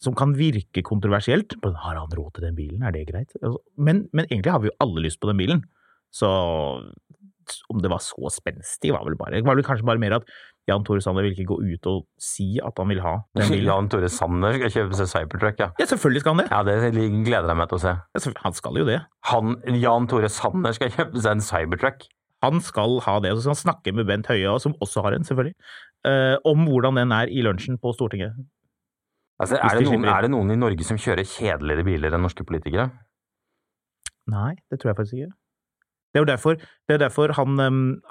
som kan virke kontroversielt. Men Har han råd til den bilen, er det greit? Altså, Men, men egentlig har vi jo alle lyst på den bilen. Så om det var så spenstig, var vel bare var vel kanskje bare mer at Jan Tore Sanner vil ikke gå ut og si at han vil ha den [LAUGHS] bilen. Jan Tore Sanner skal kjøpe seg Cybertruck, ja. Ja, selvfølgelig skal han det. Ja, det gleder jeg meg til å se. Han skal jo det. Han, Jan Tore Sanner skal kjøpe seg en Cybertruck. Han skal ha det. Og så skal han snakke med Bent Høie, som også har en, selvfølgelig, eh, om hvordan den er i lunsjen på Stortinget. Altså, er, det noen, er det noen i Norge som kjører kjedeligere biler enn norske politikere? Nei, det tror jeg faktisk ikke. Det er jo derfor, det er derfor han,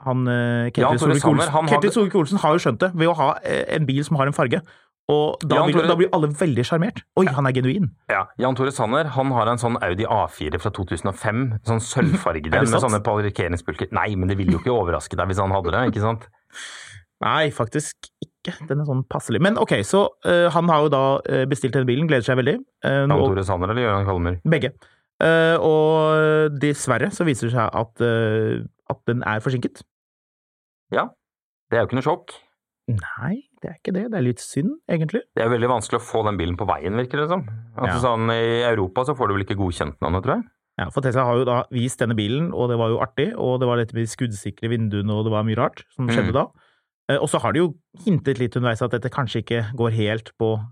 han eh, Ketil ja, Solvik-Olsen han Ketil hadde- Solvik-Olsen har jo skjønt det, ved å ha eh, en bil som har en farge. Og da, vil, da blir alle veldig sjarmert. Oi, han er genuin! Ja. Jan Tore Sanner han har en sånn Audi A4 fra 2005, sånn sølvfarget [LAUGHS] den med sånne parkeringsbulker. Nei, men det ville jo ikke overraske deg hvis han hadde det, ikke sant? [LAUGHS] Nei, faktisk ikke. Den er sånn passelig. Men ok, så uh, han har jo da eh, bestilt denne bilen, gleder seg veldig. Uh, Jan Tore Sanner eller Jørgen Kalmer? Begge. Uh, og dessverre så viser det seg at, uh, at den er forsinket. Ja. Det er jo ikke noe sjokk. Nei, det er ikke det. Det er litt synd, egentlig. Det er veldig vanskelig å få den bilen på veien, virker det som. Altså, Ja. sånn, I Europa så får du vel ikke godkjent den, tror jeg? Ja, for Tesla har jo da vist denne bilen, og det var jo artig, og det var dette med de skuddsikre vinduene, og det var mye rart som skjedde Mm. da. Eh, Og så har de jo hintet litt underveis at dette kanskje ikke går helt på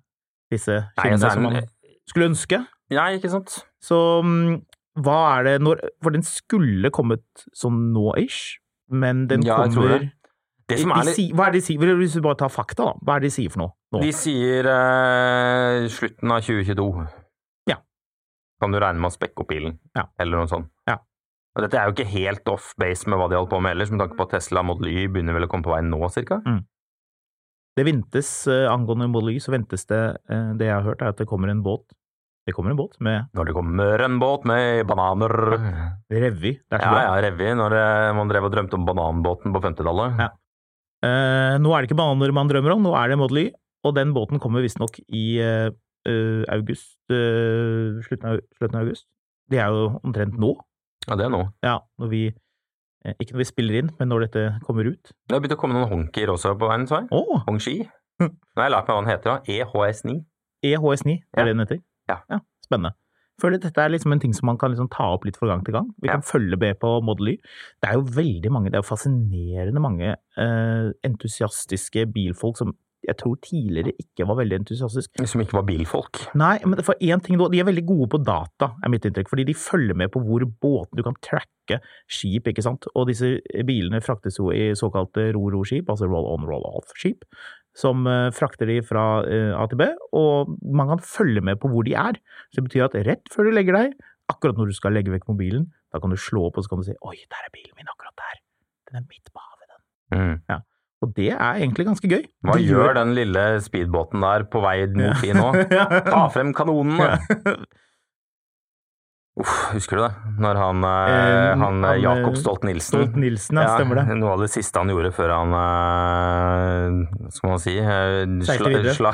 disse skinnene altså, som man skulle ønske. Nei, ikke sant? Så mm, hva er det når For den skulle kommet sånn nå-ish, men den Ja, kommer det. Som er litt si- Hva er det de sier? Hvis vi bare tar fakta, da. Hva er det de sier for noe nå? De sier eh, slutten av 2022. Ja. Kan du regne med å spekke opp bilen, Ja. eller noe sånt. Ja. Og dette er jo ikke helt off base med hva de holdt på med ellers, med tanke på at Tesla Model Y begynner vel å komme på vei nå, cirka? Det ventes, eh, angående Model Y, så ventes det eh, Det jeg har hørt, er at det kommer en båt. Det kommer en båt med Når det kommer en båt med bananer Revy. Det er så Ja, bra. ja, revy. Når eh, man drev og drømte om bananbåten på 50-tallet. Ja. Eh, nå er det ikke bananer man drømmer om, nå er det Model Y. Og den båten kommer visstnok i eh, eh, august slutten, av, slutten av august. Det er jo omtrent nå. Ja, det er nå. Ja, når vi Ikke når vi spiller inn, men når dette kommer ut. Det har begynt å komme noen honkier også på veien, så jeg. Å! Hongxi. Hm. Nå har jeg lært meg hva den heter, da. E EHS9. EHS9, er Ja. det den heter? Ja. Spennende. Føler dette er liksom en ting som man kan liksom ta opp litt fra gang til gang. Vi Ja. kan følge med på Model Y. Det er jo veldig mange, det er jo fascinerende mange eh, entusiastiske bilfolk som jeg tror tidligere ikke var veldig entusiastiske. Som ikke var bilfolk. Nei, men for én ting de er veldig gode på data, er mitt inntrykk. Fordi de følger med på hvor båten Du kan tracke skip, ikke sant. Og disse bilene fraktes jo i såkalte ro-ro-skip, altså roll-on, roll-off-skip. Som eh, frakter de fra eh, A til B, og man kan følge med på hvor de er. Så det betyr at rett før du legger deg, akkurat når du skal legge vekk mobilen, da kan du slå opp og så kan du si oi, der er bilen min akkurat der. Den er midt på havet, den. Mm. Og det er egentlig ganske gøy. Hva Det gjør den lille speedbåten der på vei mot [LAUGHS] de nå? Ta frem kanonene! [LAUGHS] Uff, husker du det? Når han, eh, Eh, han, han, eh, Jakob eh, Stolt-Nielsen Stolt-Nilsen, ja, stemmer det. Noe av det siste han gjorde før han eh, skal man si eh, sla, sla,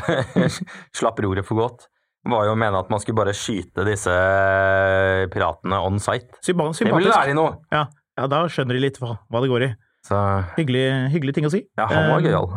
[LAUGHS] slapp roret for godt, var jo å mene at man skulle bare skyte disse eh, piratene on site. Sympa- Det Sympatisk. lære de noe! Ja, ja, da skjønner de litt hva, hva det går i. Så Hyggelig, hyggelig ting å si. ja, han var Eh, gøyal.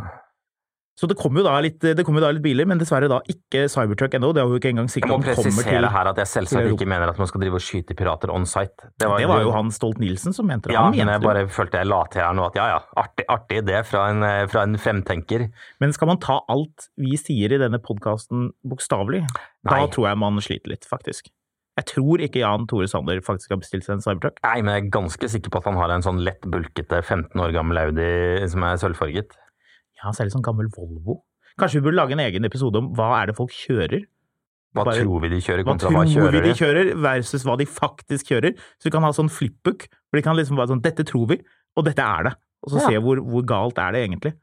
Så det kommer jo da litt, det kommer jo da litt biler, men dessverre da ikke Cybertruck ennå. Det er jo ikke engang sikkert må at den kommer til presisere her at jeg selvsagt ikke mener at man skal drive og skyte pirater on site. Det var jo han Stolt-Nielsen som mente det. Ja, men jeg bare følte jeg la til her nå at ja ja, artig, artig idé fra en, fra en fremtenker. Men skal man ta alt vi sier i denne podkasten bokstavelig, da tror jeg man sliter litt, faktisk. Jeg tror ikke Jan Tore Sander faktisk har bestilt seg en Cybertruck. Nei, men jeg er ganske sikker på at han har en sånn lett bulkete 15 år gammel Audi som er sølvfarget. Ja, så er sånn gammel Volvo. Kanskje vi burde lage en egen episode om hva er det folk kjører? Hva Bare- tror vi de kjører Hva kontra hva, hva vi kjører de de? kjører versus hva de faktisk kjører? Så vi kan ha sånn flipbook, hvor de kan liksom bare sånn Dette tror vi, og dette er det. Og så Ja. se hvor, hvor galt er det egentlig.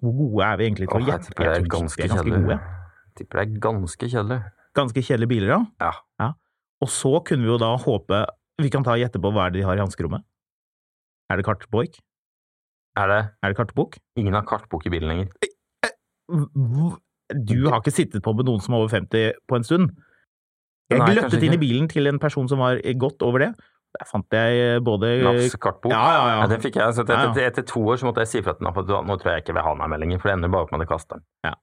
Hvor gode er vi egentlig til å gjette? jeg tipper det er ganske ganske gode. Jeg tipper det er ganske kjedelig. Ganske kjedelige biler, ja. Ja. Og så kunne vi jo da håpe Vi kan ta og gjette på hva er det de har i hanskerommet. Er det kartboik? Er det Er det kartbok? ingen har kartbok i bilen lenger? Du har ikke sittet på med noen som er over 50 på en stund? Jeg Nei, gløttet inn i bilen til en person som var godt over det. Der fant jeg både Nafs-kartbok. Ja, ja, ja. den fikk jeg. Så etter, Ja, ja. etter, etter to år så måtte jeg si fra til NAF at nå tror jeg ikke vil ha den her med lenger, for det ender bare opp med at jeg kaster den. Ja.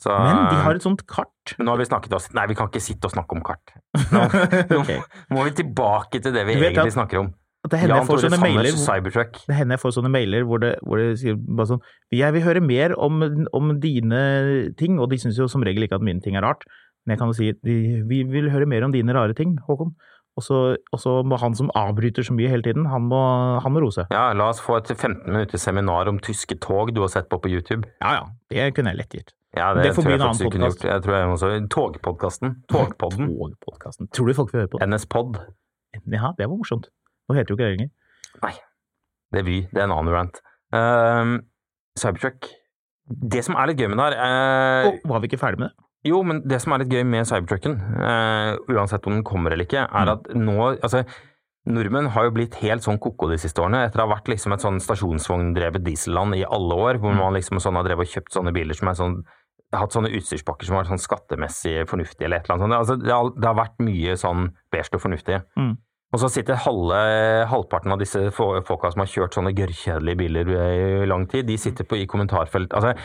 Så, Men de har et sånt kart. men nå har vi snakket oss Nei, vi kan ikke sitte og snakke om kart. [LAUGHS] Nå, nå må vi tilbake til det vi egentlig at- snakker om. At det hender jeg får sånne mailer Cybertruck. Det hender jeg får sånne mailer hvor det, hvor det sier bare sånn Jeg vil høre mer om, om dine ting, og de syns jo som regel ikke at mine ting er rart. Men jeg kan jo si de, vi vil høre mer om dine rare ting, Håkon. Og så må han som avbryter så mye hele tiden, han må, han må rose. Ja, la oss få et 15 minutter seminar om tyske tog du har sett på på YouTube. Ja ja, det kunne jeg lett gitt. Ja, det, Det får bli en annen podkast. Jeg tror jeg også, Togpodkasten. Togpodden. [LAUGHS] Togpodkasten. Tror du folk vil høre på den? NS-pod. Ja, det var morsomt. Nå heter jo ikke det lenger. Nei, det er Vy. Det er en annen rant. Uh, Cybertruck. Det som er litt gøy med det her uh, var vi ikke ferdig med det? Jo, men det som er litt gøy med Cybertrucken, uh, uansett om den kommer eller ikke, er Mm. at nå Altså, nordmenn har jo blitt helt sånn ko-ko de siste årene, etter å ha vært liksom et sånn stasjonsvogndrevet dieselland i alle år, hvor Mm. man liksom sånn har drevet og kjøpt sånne biler som er sånn hatt sånne utstyrspakker som var sånn skattemessig fornuftige eller et eller annet sånt. Altså, det, har, det har vært mye sånn beige og fornuftige. Mm. Og så sitter halve, halvparten av disse folka som har kjørt sånne gørrkjedelige biler i lang tid, de sitter på, i kommentarfelt Altså,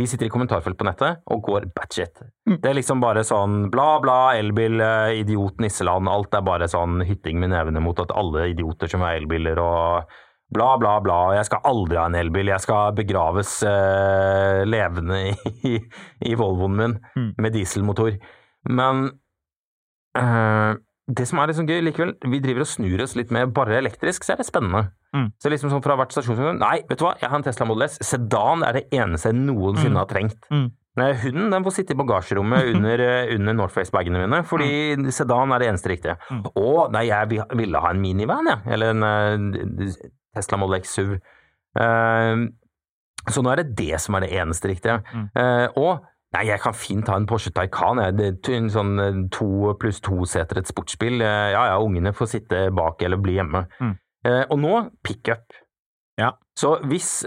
de sitter i kommentarfelt på nettet og går batshit. Mm. Det er liksom bare sånn bla, bla, elbil, eh, idiot, nisseland. Alt er bare sånn hytting med nevene mot at alle idioter som har elbiler og bla, bla, bla. Jeg skal aldri ha en elbil. Jeg skal begraves eh, levende [LAUGHS] i, i Volvoen min Mm. med dieselmotor. Men eh, det som er liksom gøy likevel, vi driver og snur oss litt med bare elektrisk, så er det spennende. Mm. Så liksom sånn fra hvert stasjon Nei, vet du hva, jeg har en Tesla Model S. Sedan er det eneste jeg noensinne Mm. har trengt. Mm. Nei, Hunden den får sitte i bagasjerommet under, eh, under Northface-bagene mine, fordi sedan er det eneste riktige. Mm. Og nei, jeg ville ha en minivan, jeg. Eller en eh, Tesla Model X SUV. Uh, så nå er det det som er det eneste riktige. Mm. Eh, og Nei, jeg kan fint ha en Porsche Taycan. En sånn eh, to pluss to-seter et sportsbil. Eh, Ja ja, ungene får sitte bak eller bli hjemme. Mm. Eh, og nå pickup. Ja. Så hvis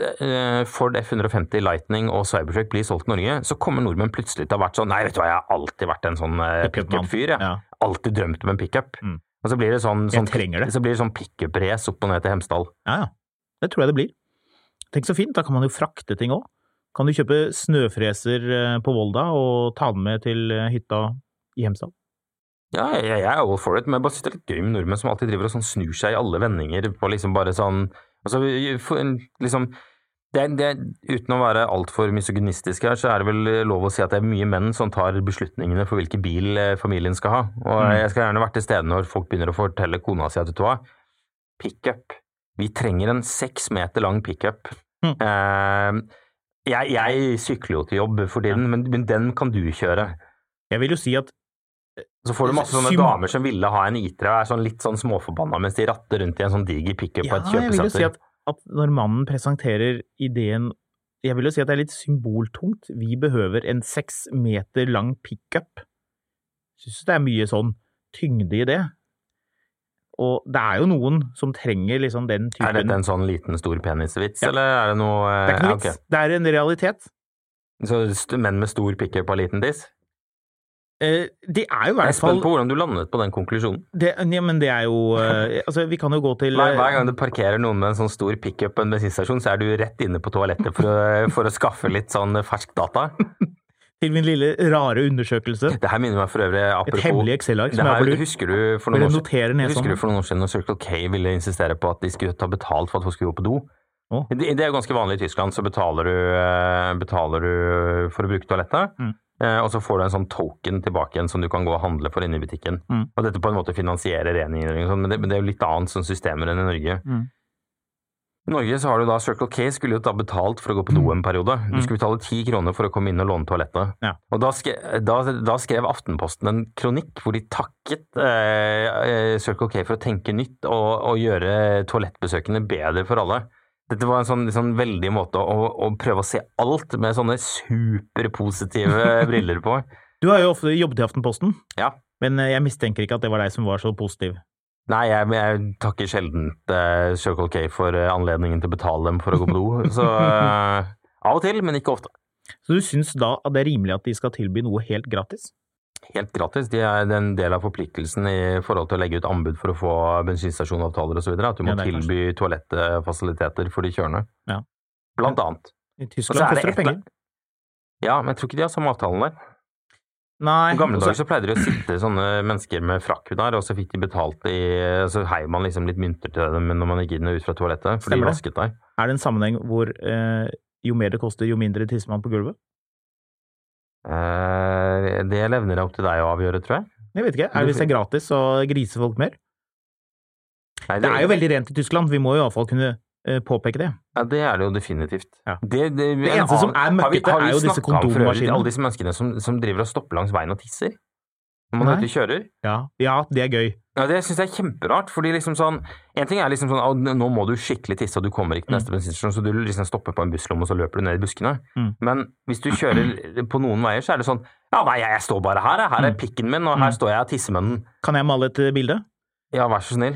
Ford F150 Lightning og Cybertruck blir solgt i Norge, så kommer nordmenn plutselig til å ha vært sånn Nei, vet du hva, jeg har alltid vært en sånn pickup-fyr. jeg. Ja. Alltid drømt om en pickup. Mm. Og så blir det sånn, sånn. Så sånn pickup-race opp og ned til Hemsedal. Ja, ja. Det tror jeg det blir. Tenk så fint, da kan man jo frakte ting òg. Kan du kjøpe snøfreser eh, på Volda og ta den med til eh, hytta i Hemsedal? Ja, jeg, jeg er all for it, men jeg bare synes det er litt gøy med nordmenn som alltid driver og sånn snur seg i alle vendinger på liksom bare sånn altså, liksom det er, det uten å være altfor misogynistisk her, så er det vel lov å si at det er mye menn som tar beslutningene for hvilken bil eh, familien skal ha. Og Mm. jeg skal gjerne vært til stede når folk begynner å fortelle kona si at vet du hva, pickup. Vi trenger en seks meter lang pickup. Mm. Eh, jeg, jeg sykler jo til jobb for tiden, men, men den kan du kjøre. Jeg vil jo si at Så får du masse sånne Sym- damer som ville ha en I3 og er sånn litt sånn småforbanna mens de ratter rundt i en sånn diger pickup Ja, på et jeg vil jo si at, at når mannen presenterer ideen Jeg vil jo si at det er litt symboltungt. Vi behøver en seks meter lang pickup. Syns det er mye sånn tyngde i det. Og det er jo noen som trenger liksom den typen Er dette en sånn liten, stor penisvits, Ja. eller er det noe Det er ikke noe vits. okay. Det er en realitet. Så menn med stor pikke på liten tiss? Eh, det er jo i Jeg er hvert fall spent på hvordan du landet på den konklusjonen. det, ja, Men det er jo eh, Altså, vi kan jo gå til Hver, eh, hver gang du parkerer noen med en sånn stor pickup på en bensinstasjon, så er du rett inne på toalettet for å, for å skaffe litt sånn fersk data. [LAUGHS] til min lille rare undersøkelse. Det her minner meg for øvrig Et hemmelig Excel-ark som jeg her, lur. Husker du for noen år Husker sånn. du for noen år siden når Circle K ville insistere på at de skulle ta betalt for at folk skulle gå på do? Oh. Det, det er ganske vanlig i Tyskland, så betaler du, eh, betaler du for å bruke toalettet. Mm. eh, Og så får du en sånn token tilbake igjen som du kan gå og handle for inne i butikken. Mm. Og dette på en måte finansierer rengjøring og sånn, men, det- men det er jo litt annet sånn systemer enn i Norge. Mm. I Norge så har du da Circle K skulle jo da betalt for å gå på do en periode. Du Mm. skulle betale ti kroner for å komme inn og låne toalettet. Ja. Og da skrev, da, da skrev Aftenposten en kronikk hvor de takket eh, eh, Circle K for å tenke nytt og, og gjøre toalettbesøkene bedre for alle. Dette var en sånn, sånn veldig måte å, å prøve å se alt med sånne superpositive [LAUGHS] briller på. Du har jo ofte jobbet i Aftenposten, Ja. men eh, jeg mistenker ikke at det var deg som var så positiv. Nei, jeg, jeg takker sjelden uh, Circle K for eh, anledningen til å betale dem for å gå på do. [LAUGHS] Så uh, av og til, men ikke ofte. Så du syns da at det er rimelig at de skal tilby noe helt gratis? Helt gratis. De er en del av forpliktelsen i forhold til å legge ut anbud for å få bensinstasjonavtaler osv. At du må Ja, tilby kanskje. toalettfasiliteter for de kjørende. Ja. Blant annet. I Tyskland er koster det penger. Ja, men jeg tror ikke de har samme avtalen der. Nei, I gamle dager så pleide det å sitte sånne mennesker med frakk der, og så fikk de betalt i Så heiv man liksom litt mynter til dem når man gikk inn og ut fra toalettet, for Stemmer de vasket der. er det en sammenheng hvor eh, jo mer det koster, jo mindre tisser man på gulvet? Eh, det levner jeg opp til deg å avgjøre, tror jeg. Jeg vet ikke. Er det hvis det er gratis, så griser folk mer? Nei, Det er jo veldig rent i Tyskland, vi må jo iallfall kunne påpeke det. Ja, det er det jo definitivt. Ja. Det, det, Det eneste eneste som annen- er møkkete, er jo disse kondommaskinene. Alle disse menneskene som, som driver og stopper langs veien og tisser. Når man er ute og kjører. Ja, ja det er gøy. Ja, Det syns jeg er kjemperart. fordi liksom sånn, En ting er liksom sånn nå må du skikkelig tisse, og du kommer ikke til neste bensinstasjon, så du liksom stopper på en busslomme, og så løper du ned i buskene. Mm. Men hvis du kjører [CLEARS THROAT] på noen veier, så er det sånn Ja, nei, jeg står bare her. Her er Mm. pikken min, og her Mm. står jeg og tisser med den. Kan jeg male et eh, bilde? Ja, vær så snill.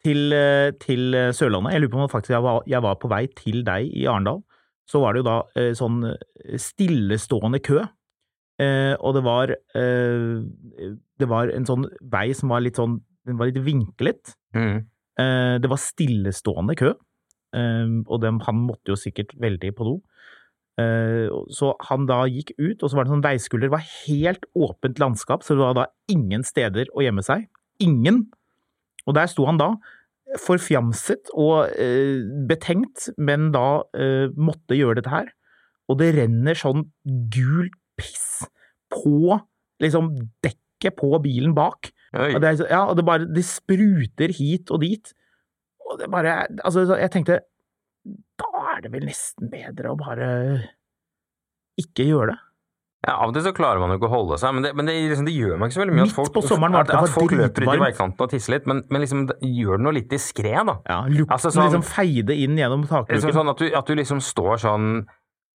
Til, eh, til eh, Sørlandet. Jeg lurer på om faktisk jeg var, jeg var på vei til deg i Arendal. Så var det jo da eh, sånn eh, stillestående kø. Eh, og det var, eh, det var en sånn vei som var litt sånn Den var litt vinklet. Mm. Eh, det var stillestående kø, og dem, han måtte jo sikkert veldig på do. Eh, så han da gikk ut, og så var det sånn veiskulder. Det var helt åpent landskap, så det var da ingen steder å gjemme seg. Ingen! Og der sto han da, forfjamset og eh, betenkt, men da eh, måtte gjøre dette her. Og det renner sånn gul piss på liksom dekket på bilen bak. Oi. Og det, er, ja, og det bare Det spruter hit og dit. Og det bare Altså, jeg tenkte Da er det vel nesten bedre å bare ikke gjøre det. Ja, Av og til så klarer man jo ikke å holde seg, men det, men det, liksom, det gjør meg ikke så veldig mye. Midt på sommeren at, at folk løper ut i veikanten og tisser litt, men, men liksom, det- gjør det noe litt diskré, da. Ja, Lukten Altså, sånn- liksom feide inn gjennom Liksom sånn at, du, at du liksom står sånn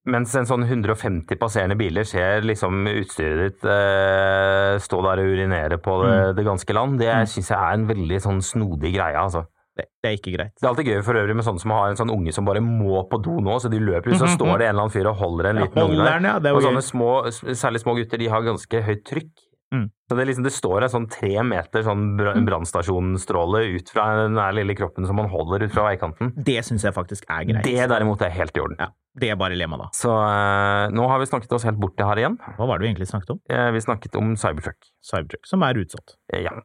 mens en sånn 150 passerende biler ser liksom utstyret ditt eh, stå der og urinere på det, Mm. det ganske land, det Mm. syns jeg er en veldig sånn snodig greie, altså. Det, det er ikke greit. Det er alltid gøy for øvrig med sånne som har en sånn unge som bare må på do nå, så de løper ut, så står det en eller annen fyr og holder en Ja, liten unge der. ja, og sånne små, særlig små gutter, de har ganske høyt trykk. Mm. Så det, liksom, det står en sånn tre meter sånn brannstasjonstråle brannstasjonsstråle ut fra den der lille kroppen som man holder ut fra veikanten. Det syns jeg faktisk er greit. Det derimot er helt i orden. Ja, det er bare lema, da. Så eh, nå har vi snakket oss helt bort til her igjen. Hva var det vi egentlig snakket om? Eh, vi snakket om Cybertruck. Cybertruck, som er utsatt. Eh, ja.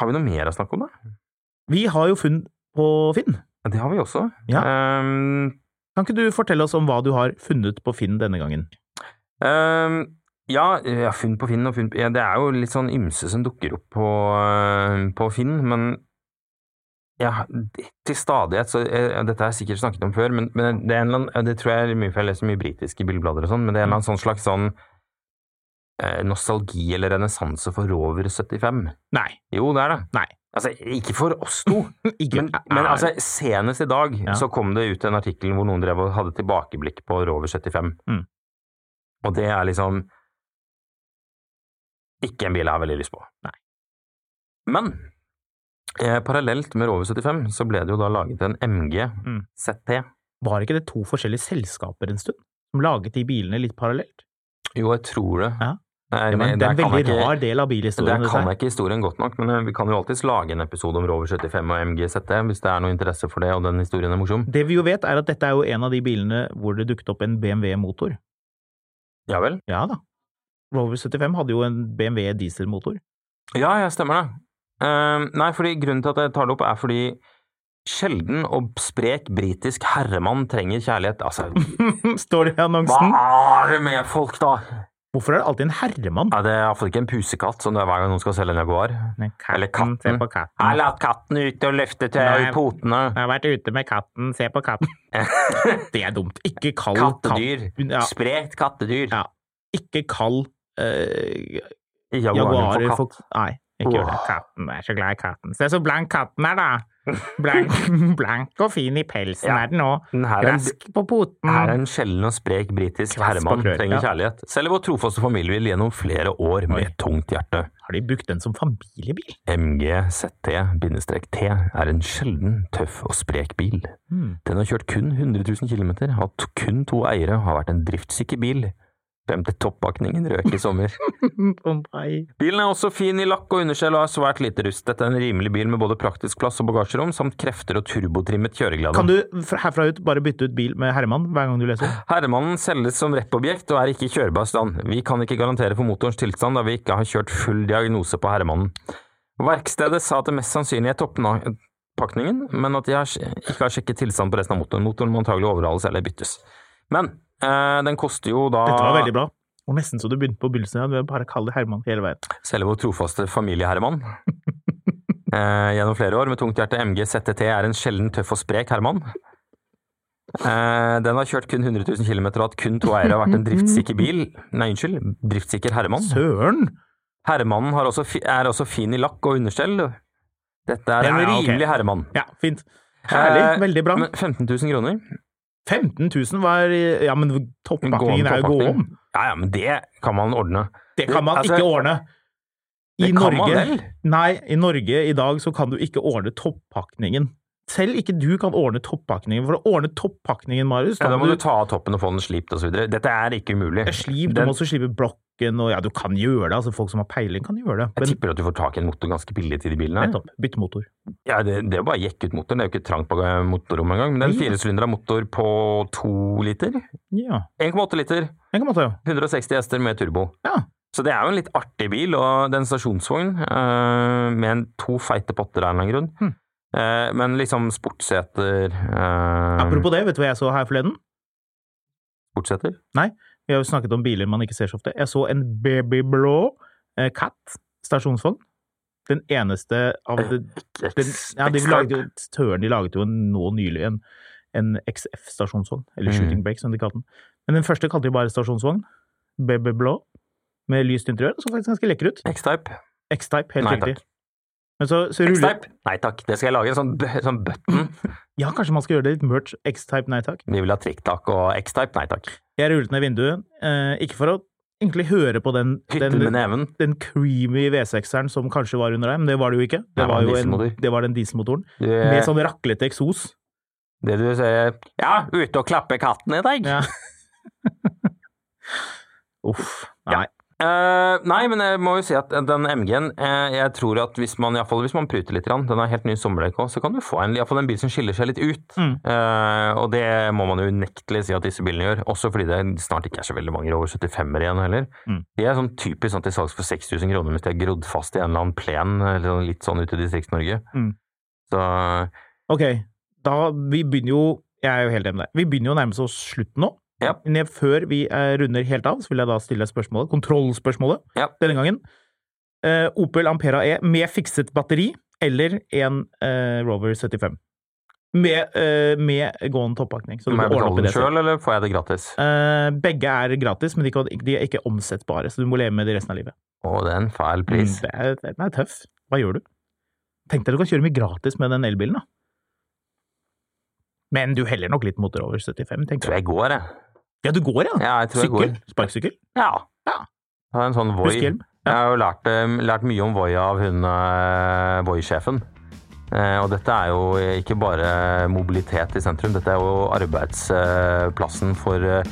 Har vi noe mer å snakke om, da? Vi har jo funn på Finn. Ja, Det har vi også. Ja. Um, Kan ikke du fortelle oss om hva du har funnet på Finn denne gangen? Um, ja, ja, funn på Finn og funn på ja, Det er jo litt sånn ymse som dukker opp på, eh, på Finn, men ja, til stadighet så ja, Dette har jeg sikkert snakket om før, men, men det, en eller annen, det tror jeg er mye for jeg leser mye britiske bilblader og sånn, men det er en eller annen sånn slags sånn eh, nostalgi eller renessanse for Rover 75. Nei. Jo, det er det. Nei. Altså, ikke for oss to, [LAUGHS] men, men altså, senest i dag Ja. så kom det ut en artikkel hvor noen drev og hadde tilbakeblikk på Rover 75. Mm. Og det er liksom ikke en bil jeg har veldig lyst på. Nei. Men eh, parallelt med Rover 75 så ble det jo da laget en MG Mm. ZT. Var ikke det to forskjellige selskaper en stund? Som laget de bilene litt parallelt? Jo, jeg tror det. Ja. Nei, Det, men det er en jeg veldig ikke- rar del av bilhistorien. Der kan jeg ikke historien godt nok, men eh, vi kan jo alltids lage en episode om Rover 75 og MG ZT, hvis det er noe interesse for det, og den historien er morsom. Det vi jo vet, er at dette er jo en av de bilene hvor det dukket opp en BMW-motor. Ja vel? Ja da. Rover 75 hadde jo en BMW dieselmotor. Ja, ja, stemmer det. Uh, nei, fordi grunnen til at jeg tar det opp, er fordi sjelden og sprek britisk herremann trenger kjærlighet. Altså, [LAUGHS] Står det i annonsen? hva er det med folk, da? Hvorfor er det alltid en herremann? Ja, det er iallfall ikke en pusekatt som det er hver gang noen skal selge en Jaguar. Eller katten. Se på katten. Jeg har latt katten ut og løfte til Nei. potene. Jeg har vært ute med katten, se på katten. [LAUGHS] Det er dumt. Ikke kall Kattedyr. katt- Ja, Sprekt kattedyr. Ja. ikke kall Jaguaren jaguarer for katt. Nei, ikke gjør det. Katten. Jeg er så glad i katten. Se så blank katten er, da! Blank, [LAUGHS] blank og fin i pelsen Ja. er den òg. Rask på poten. Her er en sjelden og sprek britisk herremann trenger kjærlighet. Selv vår trofaste familie vil gjennom flere år med Oi. tungt hjerte. Har de brukt den som familiebil? MG ZT-T er en sjelden tøff og sprek bil. Hmm. Den har kjørt kun 100 000 km, hatt kun to eiere, har vært en driftssikker bil. Frem til toppakningen røk i sommer. [LAUGHS] Bilen er også fin i lakk og underskjell og har svært lite rust. Dette er en rimelig bil med både praktisk plass og bagasjerom, samt krefter og turbotrimmet kjøreglade. Kan du herfra ut bare bytte ut bil med Herman hver gang du leser? Herremannen selges som reppobjekt og er ikke i kjørbar stand. Vi kan ikke garantere for motorens tilstand da vi ikke har kjørt full diagnose på herremannen. Verkstedet sa at det mest sannsynlig er toppakningen, men at de ikke har sjekket tilstand på resten av motoren. Motoren må antagelig overhales eller byttes. Men den koster jo da Dette var veldig bra. Og nesten så du begynte på begynnelsen. Du bare kalle det Herman hele veien. Selv vår trofaste familie-Herman. [LAUGHS] Eh, gjennom flere år med tungt hjerte MG ZTT er en sjelden tøff og sprek Herman. Eh, den har kjørt kun 100 000 km og hatt kun to eiere og vært en driftssikker bil. Nei, unnskyld, driftssikker Herman. Søren! Hermanen har også, er også fin i lakk og understell. Dette er en ja, okay. rimelig Herman. Ja, fint. Herlig. Eh, Veldig bra. Men 15 000 kroner? 15 000 var Ja, men toppakningen er jo gå om. Ja, ja, men det kan man ordne. Det kan man Altså, ikke ordne. I Norge? Nei, i Norge i dag så kan du ikke ordne toppakningen. Selv ikke du kan ordne toppakningen. For å ordne toppakningen, Marius, Ja, da må du ta av toppen og få den slipt osv. Dette er ikke umulig. Sliv, du Den- må også slipe blokken, og ja, du kan gjøre det. Altså, folk som har peiling, kan gjøre det. Jeg Men tipper at du får tak i en motor ganske billig til de bilene. nettopp, bytt motor. Ja, det, det er jo bare å jekke ut motoren. Det er jo ikke trangt på motorrommet engang. Men det er en firesylindra motor på to liter. Ja, 1,8 liter. 1,8, ja. 160 hester med turbo. Ja. Så det er jo en litt artig bil, og det er en stasjonsvogn eh, med en, to feite potter av en eller annen grunn. Hm. Eh, men liksom sportsseter eh, Apropos det, vet du hva jeg så her forleden? Fortsetter. Vi har jo snakket om biler man ikke ser så ofte. Jeg så en babyblå eh, Cat stasjonsvogn. Den eneste av det, den, ja, de laget jo, Tøren de laget jo nå nylig en, en XF-stasjonsvogn, eller Mhm. Shooting Brake som de kalte den. Men den første kalte de bare stasjonsvogn. Babyblå. Med lyst interiør. Så faktisk ganske lekker ut. X-Type. X-Type, helt Nei, riktig. Men så, så ruller X-Type? Nei takk, det skal jeg lage. En sånn, sånn button. Ja, kanskje man skal gjøre det litt merch. X-Type, nei takk. Vi vil ha trikktak og X-Type? Nei takk. Jeg rullet ned vinduet, eh, ikke for å egentlig høre på den, den, den creamy V6-eren som kanskje var under deg, men det var det jo ikke. Det var jo en, det var den dieselmotoren. Det... Med sånn raklete eksos. Det du sier Ja, ute og klappe katten i dag. Ja. [LAUGHS] Uff. Nei. Eh, nei, men jeg må jo si at den MG-en, uh, jeg tror at hvis man, i fall hvis man pruter litt, den har helt ny sommerdekk også, så kan du få en, fall en bil som skiller seg litt ut. Mm. Uh, og det må man jo unektelig si at disse bilene gjør, også fordi det snart ikke er så veldig mange over 75-er igjen heller. Mm. De er sånn typisk sånn til salgs for 6000 kroner hvis de er grodd fast i en eller annen plen, eller sånn litt sånn ute i Distrikts-Norge. Mm. Så Ok, da vi begynner jo Jeg er jo helt enig med deg. Vi begynner jo å nærme oss slutten nå. Ja. Men før vi eh, runder helt av, så vil jeg da stille deg spørsmålet, kontrollspørsmålet, Ja. denne gangen. Uh, Opel Ampera E med fikset batteri eller en uh, Rover 75? Med, uh, med gående toppakning. Så du må jeg betale den sjøl, eller får jeg det gratis? Begge er gratis, men de, kan, de er ikke omsettbare, så du må leve med det resten av livet. Å, det er en fæl pris. Mm, det er, den er tøff. Hva gjør du? Tenk deg du kan kjøre mye gratis med den elbilen, da. Men du heller nok litt mot Rover 75, tenker Tror jeg. jeg går, jeg. Ja, du går, ja. Ja, jeg tror jeg går. Sparkesykkel? Ja. Ja. Jeg har en sånn Voi. Ja. Jeg har jo lært, eh, lært mye om Voi av hun eh, Voi-sjefen. Eh, og dette er jo ikke bare mobilitet i sentrum, dette er jo arbeidsplassen for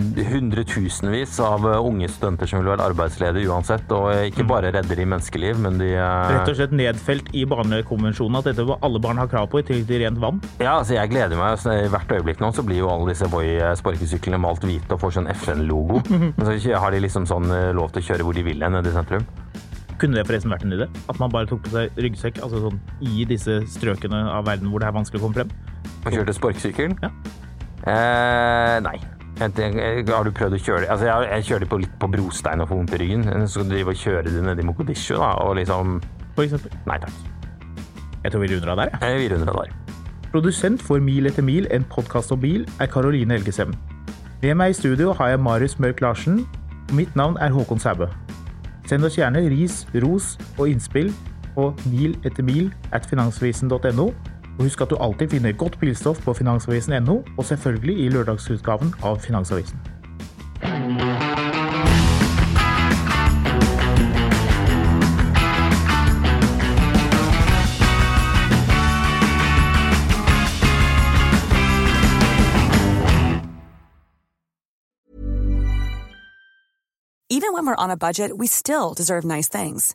hundretusenvis av eh, unge studenter som vil være arbeidsledige uansett. Og eh, ikke bare redder de menneskeliv, men de eh. Rett og slett nedfelt i barnekonvensjonen at dette må alle barn har krav på, i tillegg til rent vann. Ja, altså jeg gleder meg. i hvert øyeblikk nå så blir jo alle disse Voi-sparkesyklene malt hvite og får sånn FN-logo. [LAUGHS] Men så har de liksom sånn lov til å kjøre hvor de vil hen i sentrum. Kunne det forresten vært en idé? At man bare tok på seg ryggsekk altså sånn, i disse strøkene av verden hvor det er vanskelig å komme frem? Og kjørte sparkesykkelen? Ja. Eh, nei. Har du prøvd å kjøre det? Altså, jeg, jeg kjører på, litt på brostein og får vondt i ryggen. Så skal du drive og kjører de nede i Mogadishu, da, og liksom For eksempel. Nei takk. Jeg tror vi runder av der, jeg. Jeg vil runde det der. Produsent for Mil etter mil, en podkast om bil, er Karoline Helgesem. Med meg i studio har jeg Marius Mørk Larsen, og mitt navn er Håkon Sæbø. Send oss gjerne ris, ros og innspill på mil etter mil at finansavisen.no. Og husk at du alltid finner godt bilstoff på finansavisen.no, og selvfølgelig i lørdagsutgaven av Finansavisen. Even when we're on a budget, we still deserve nice things.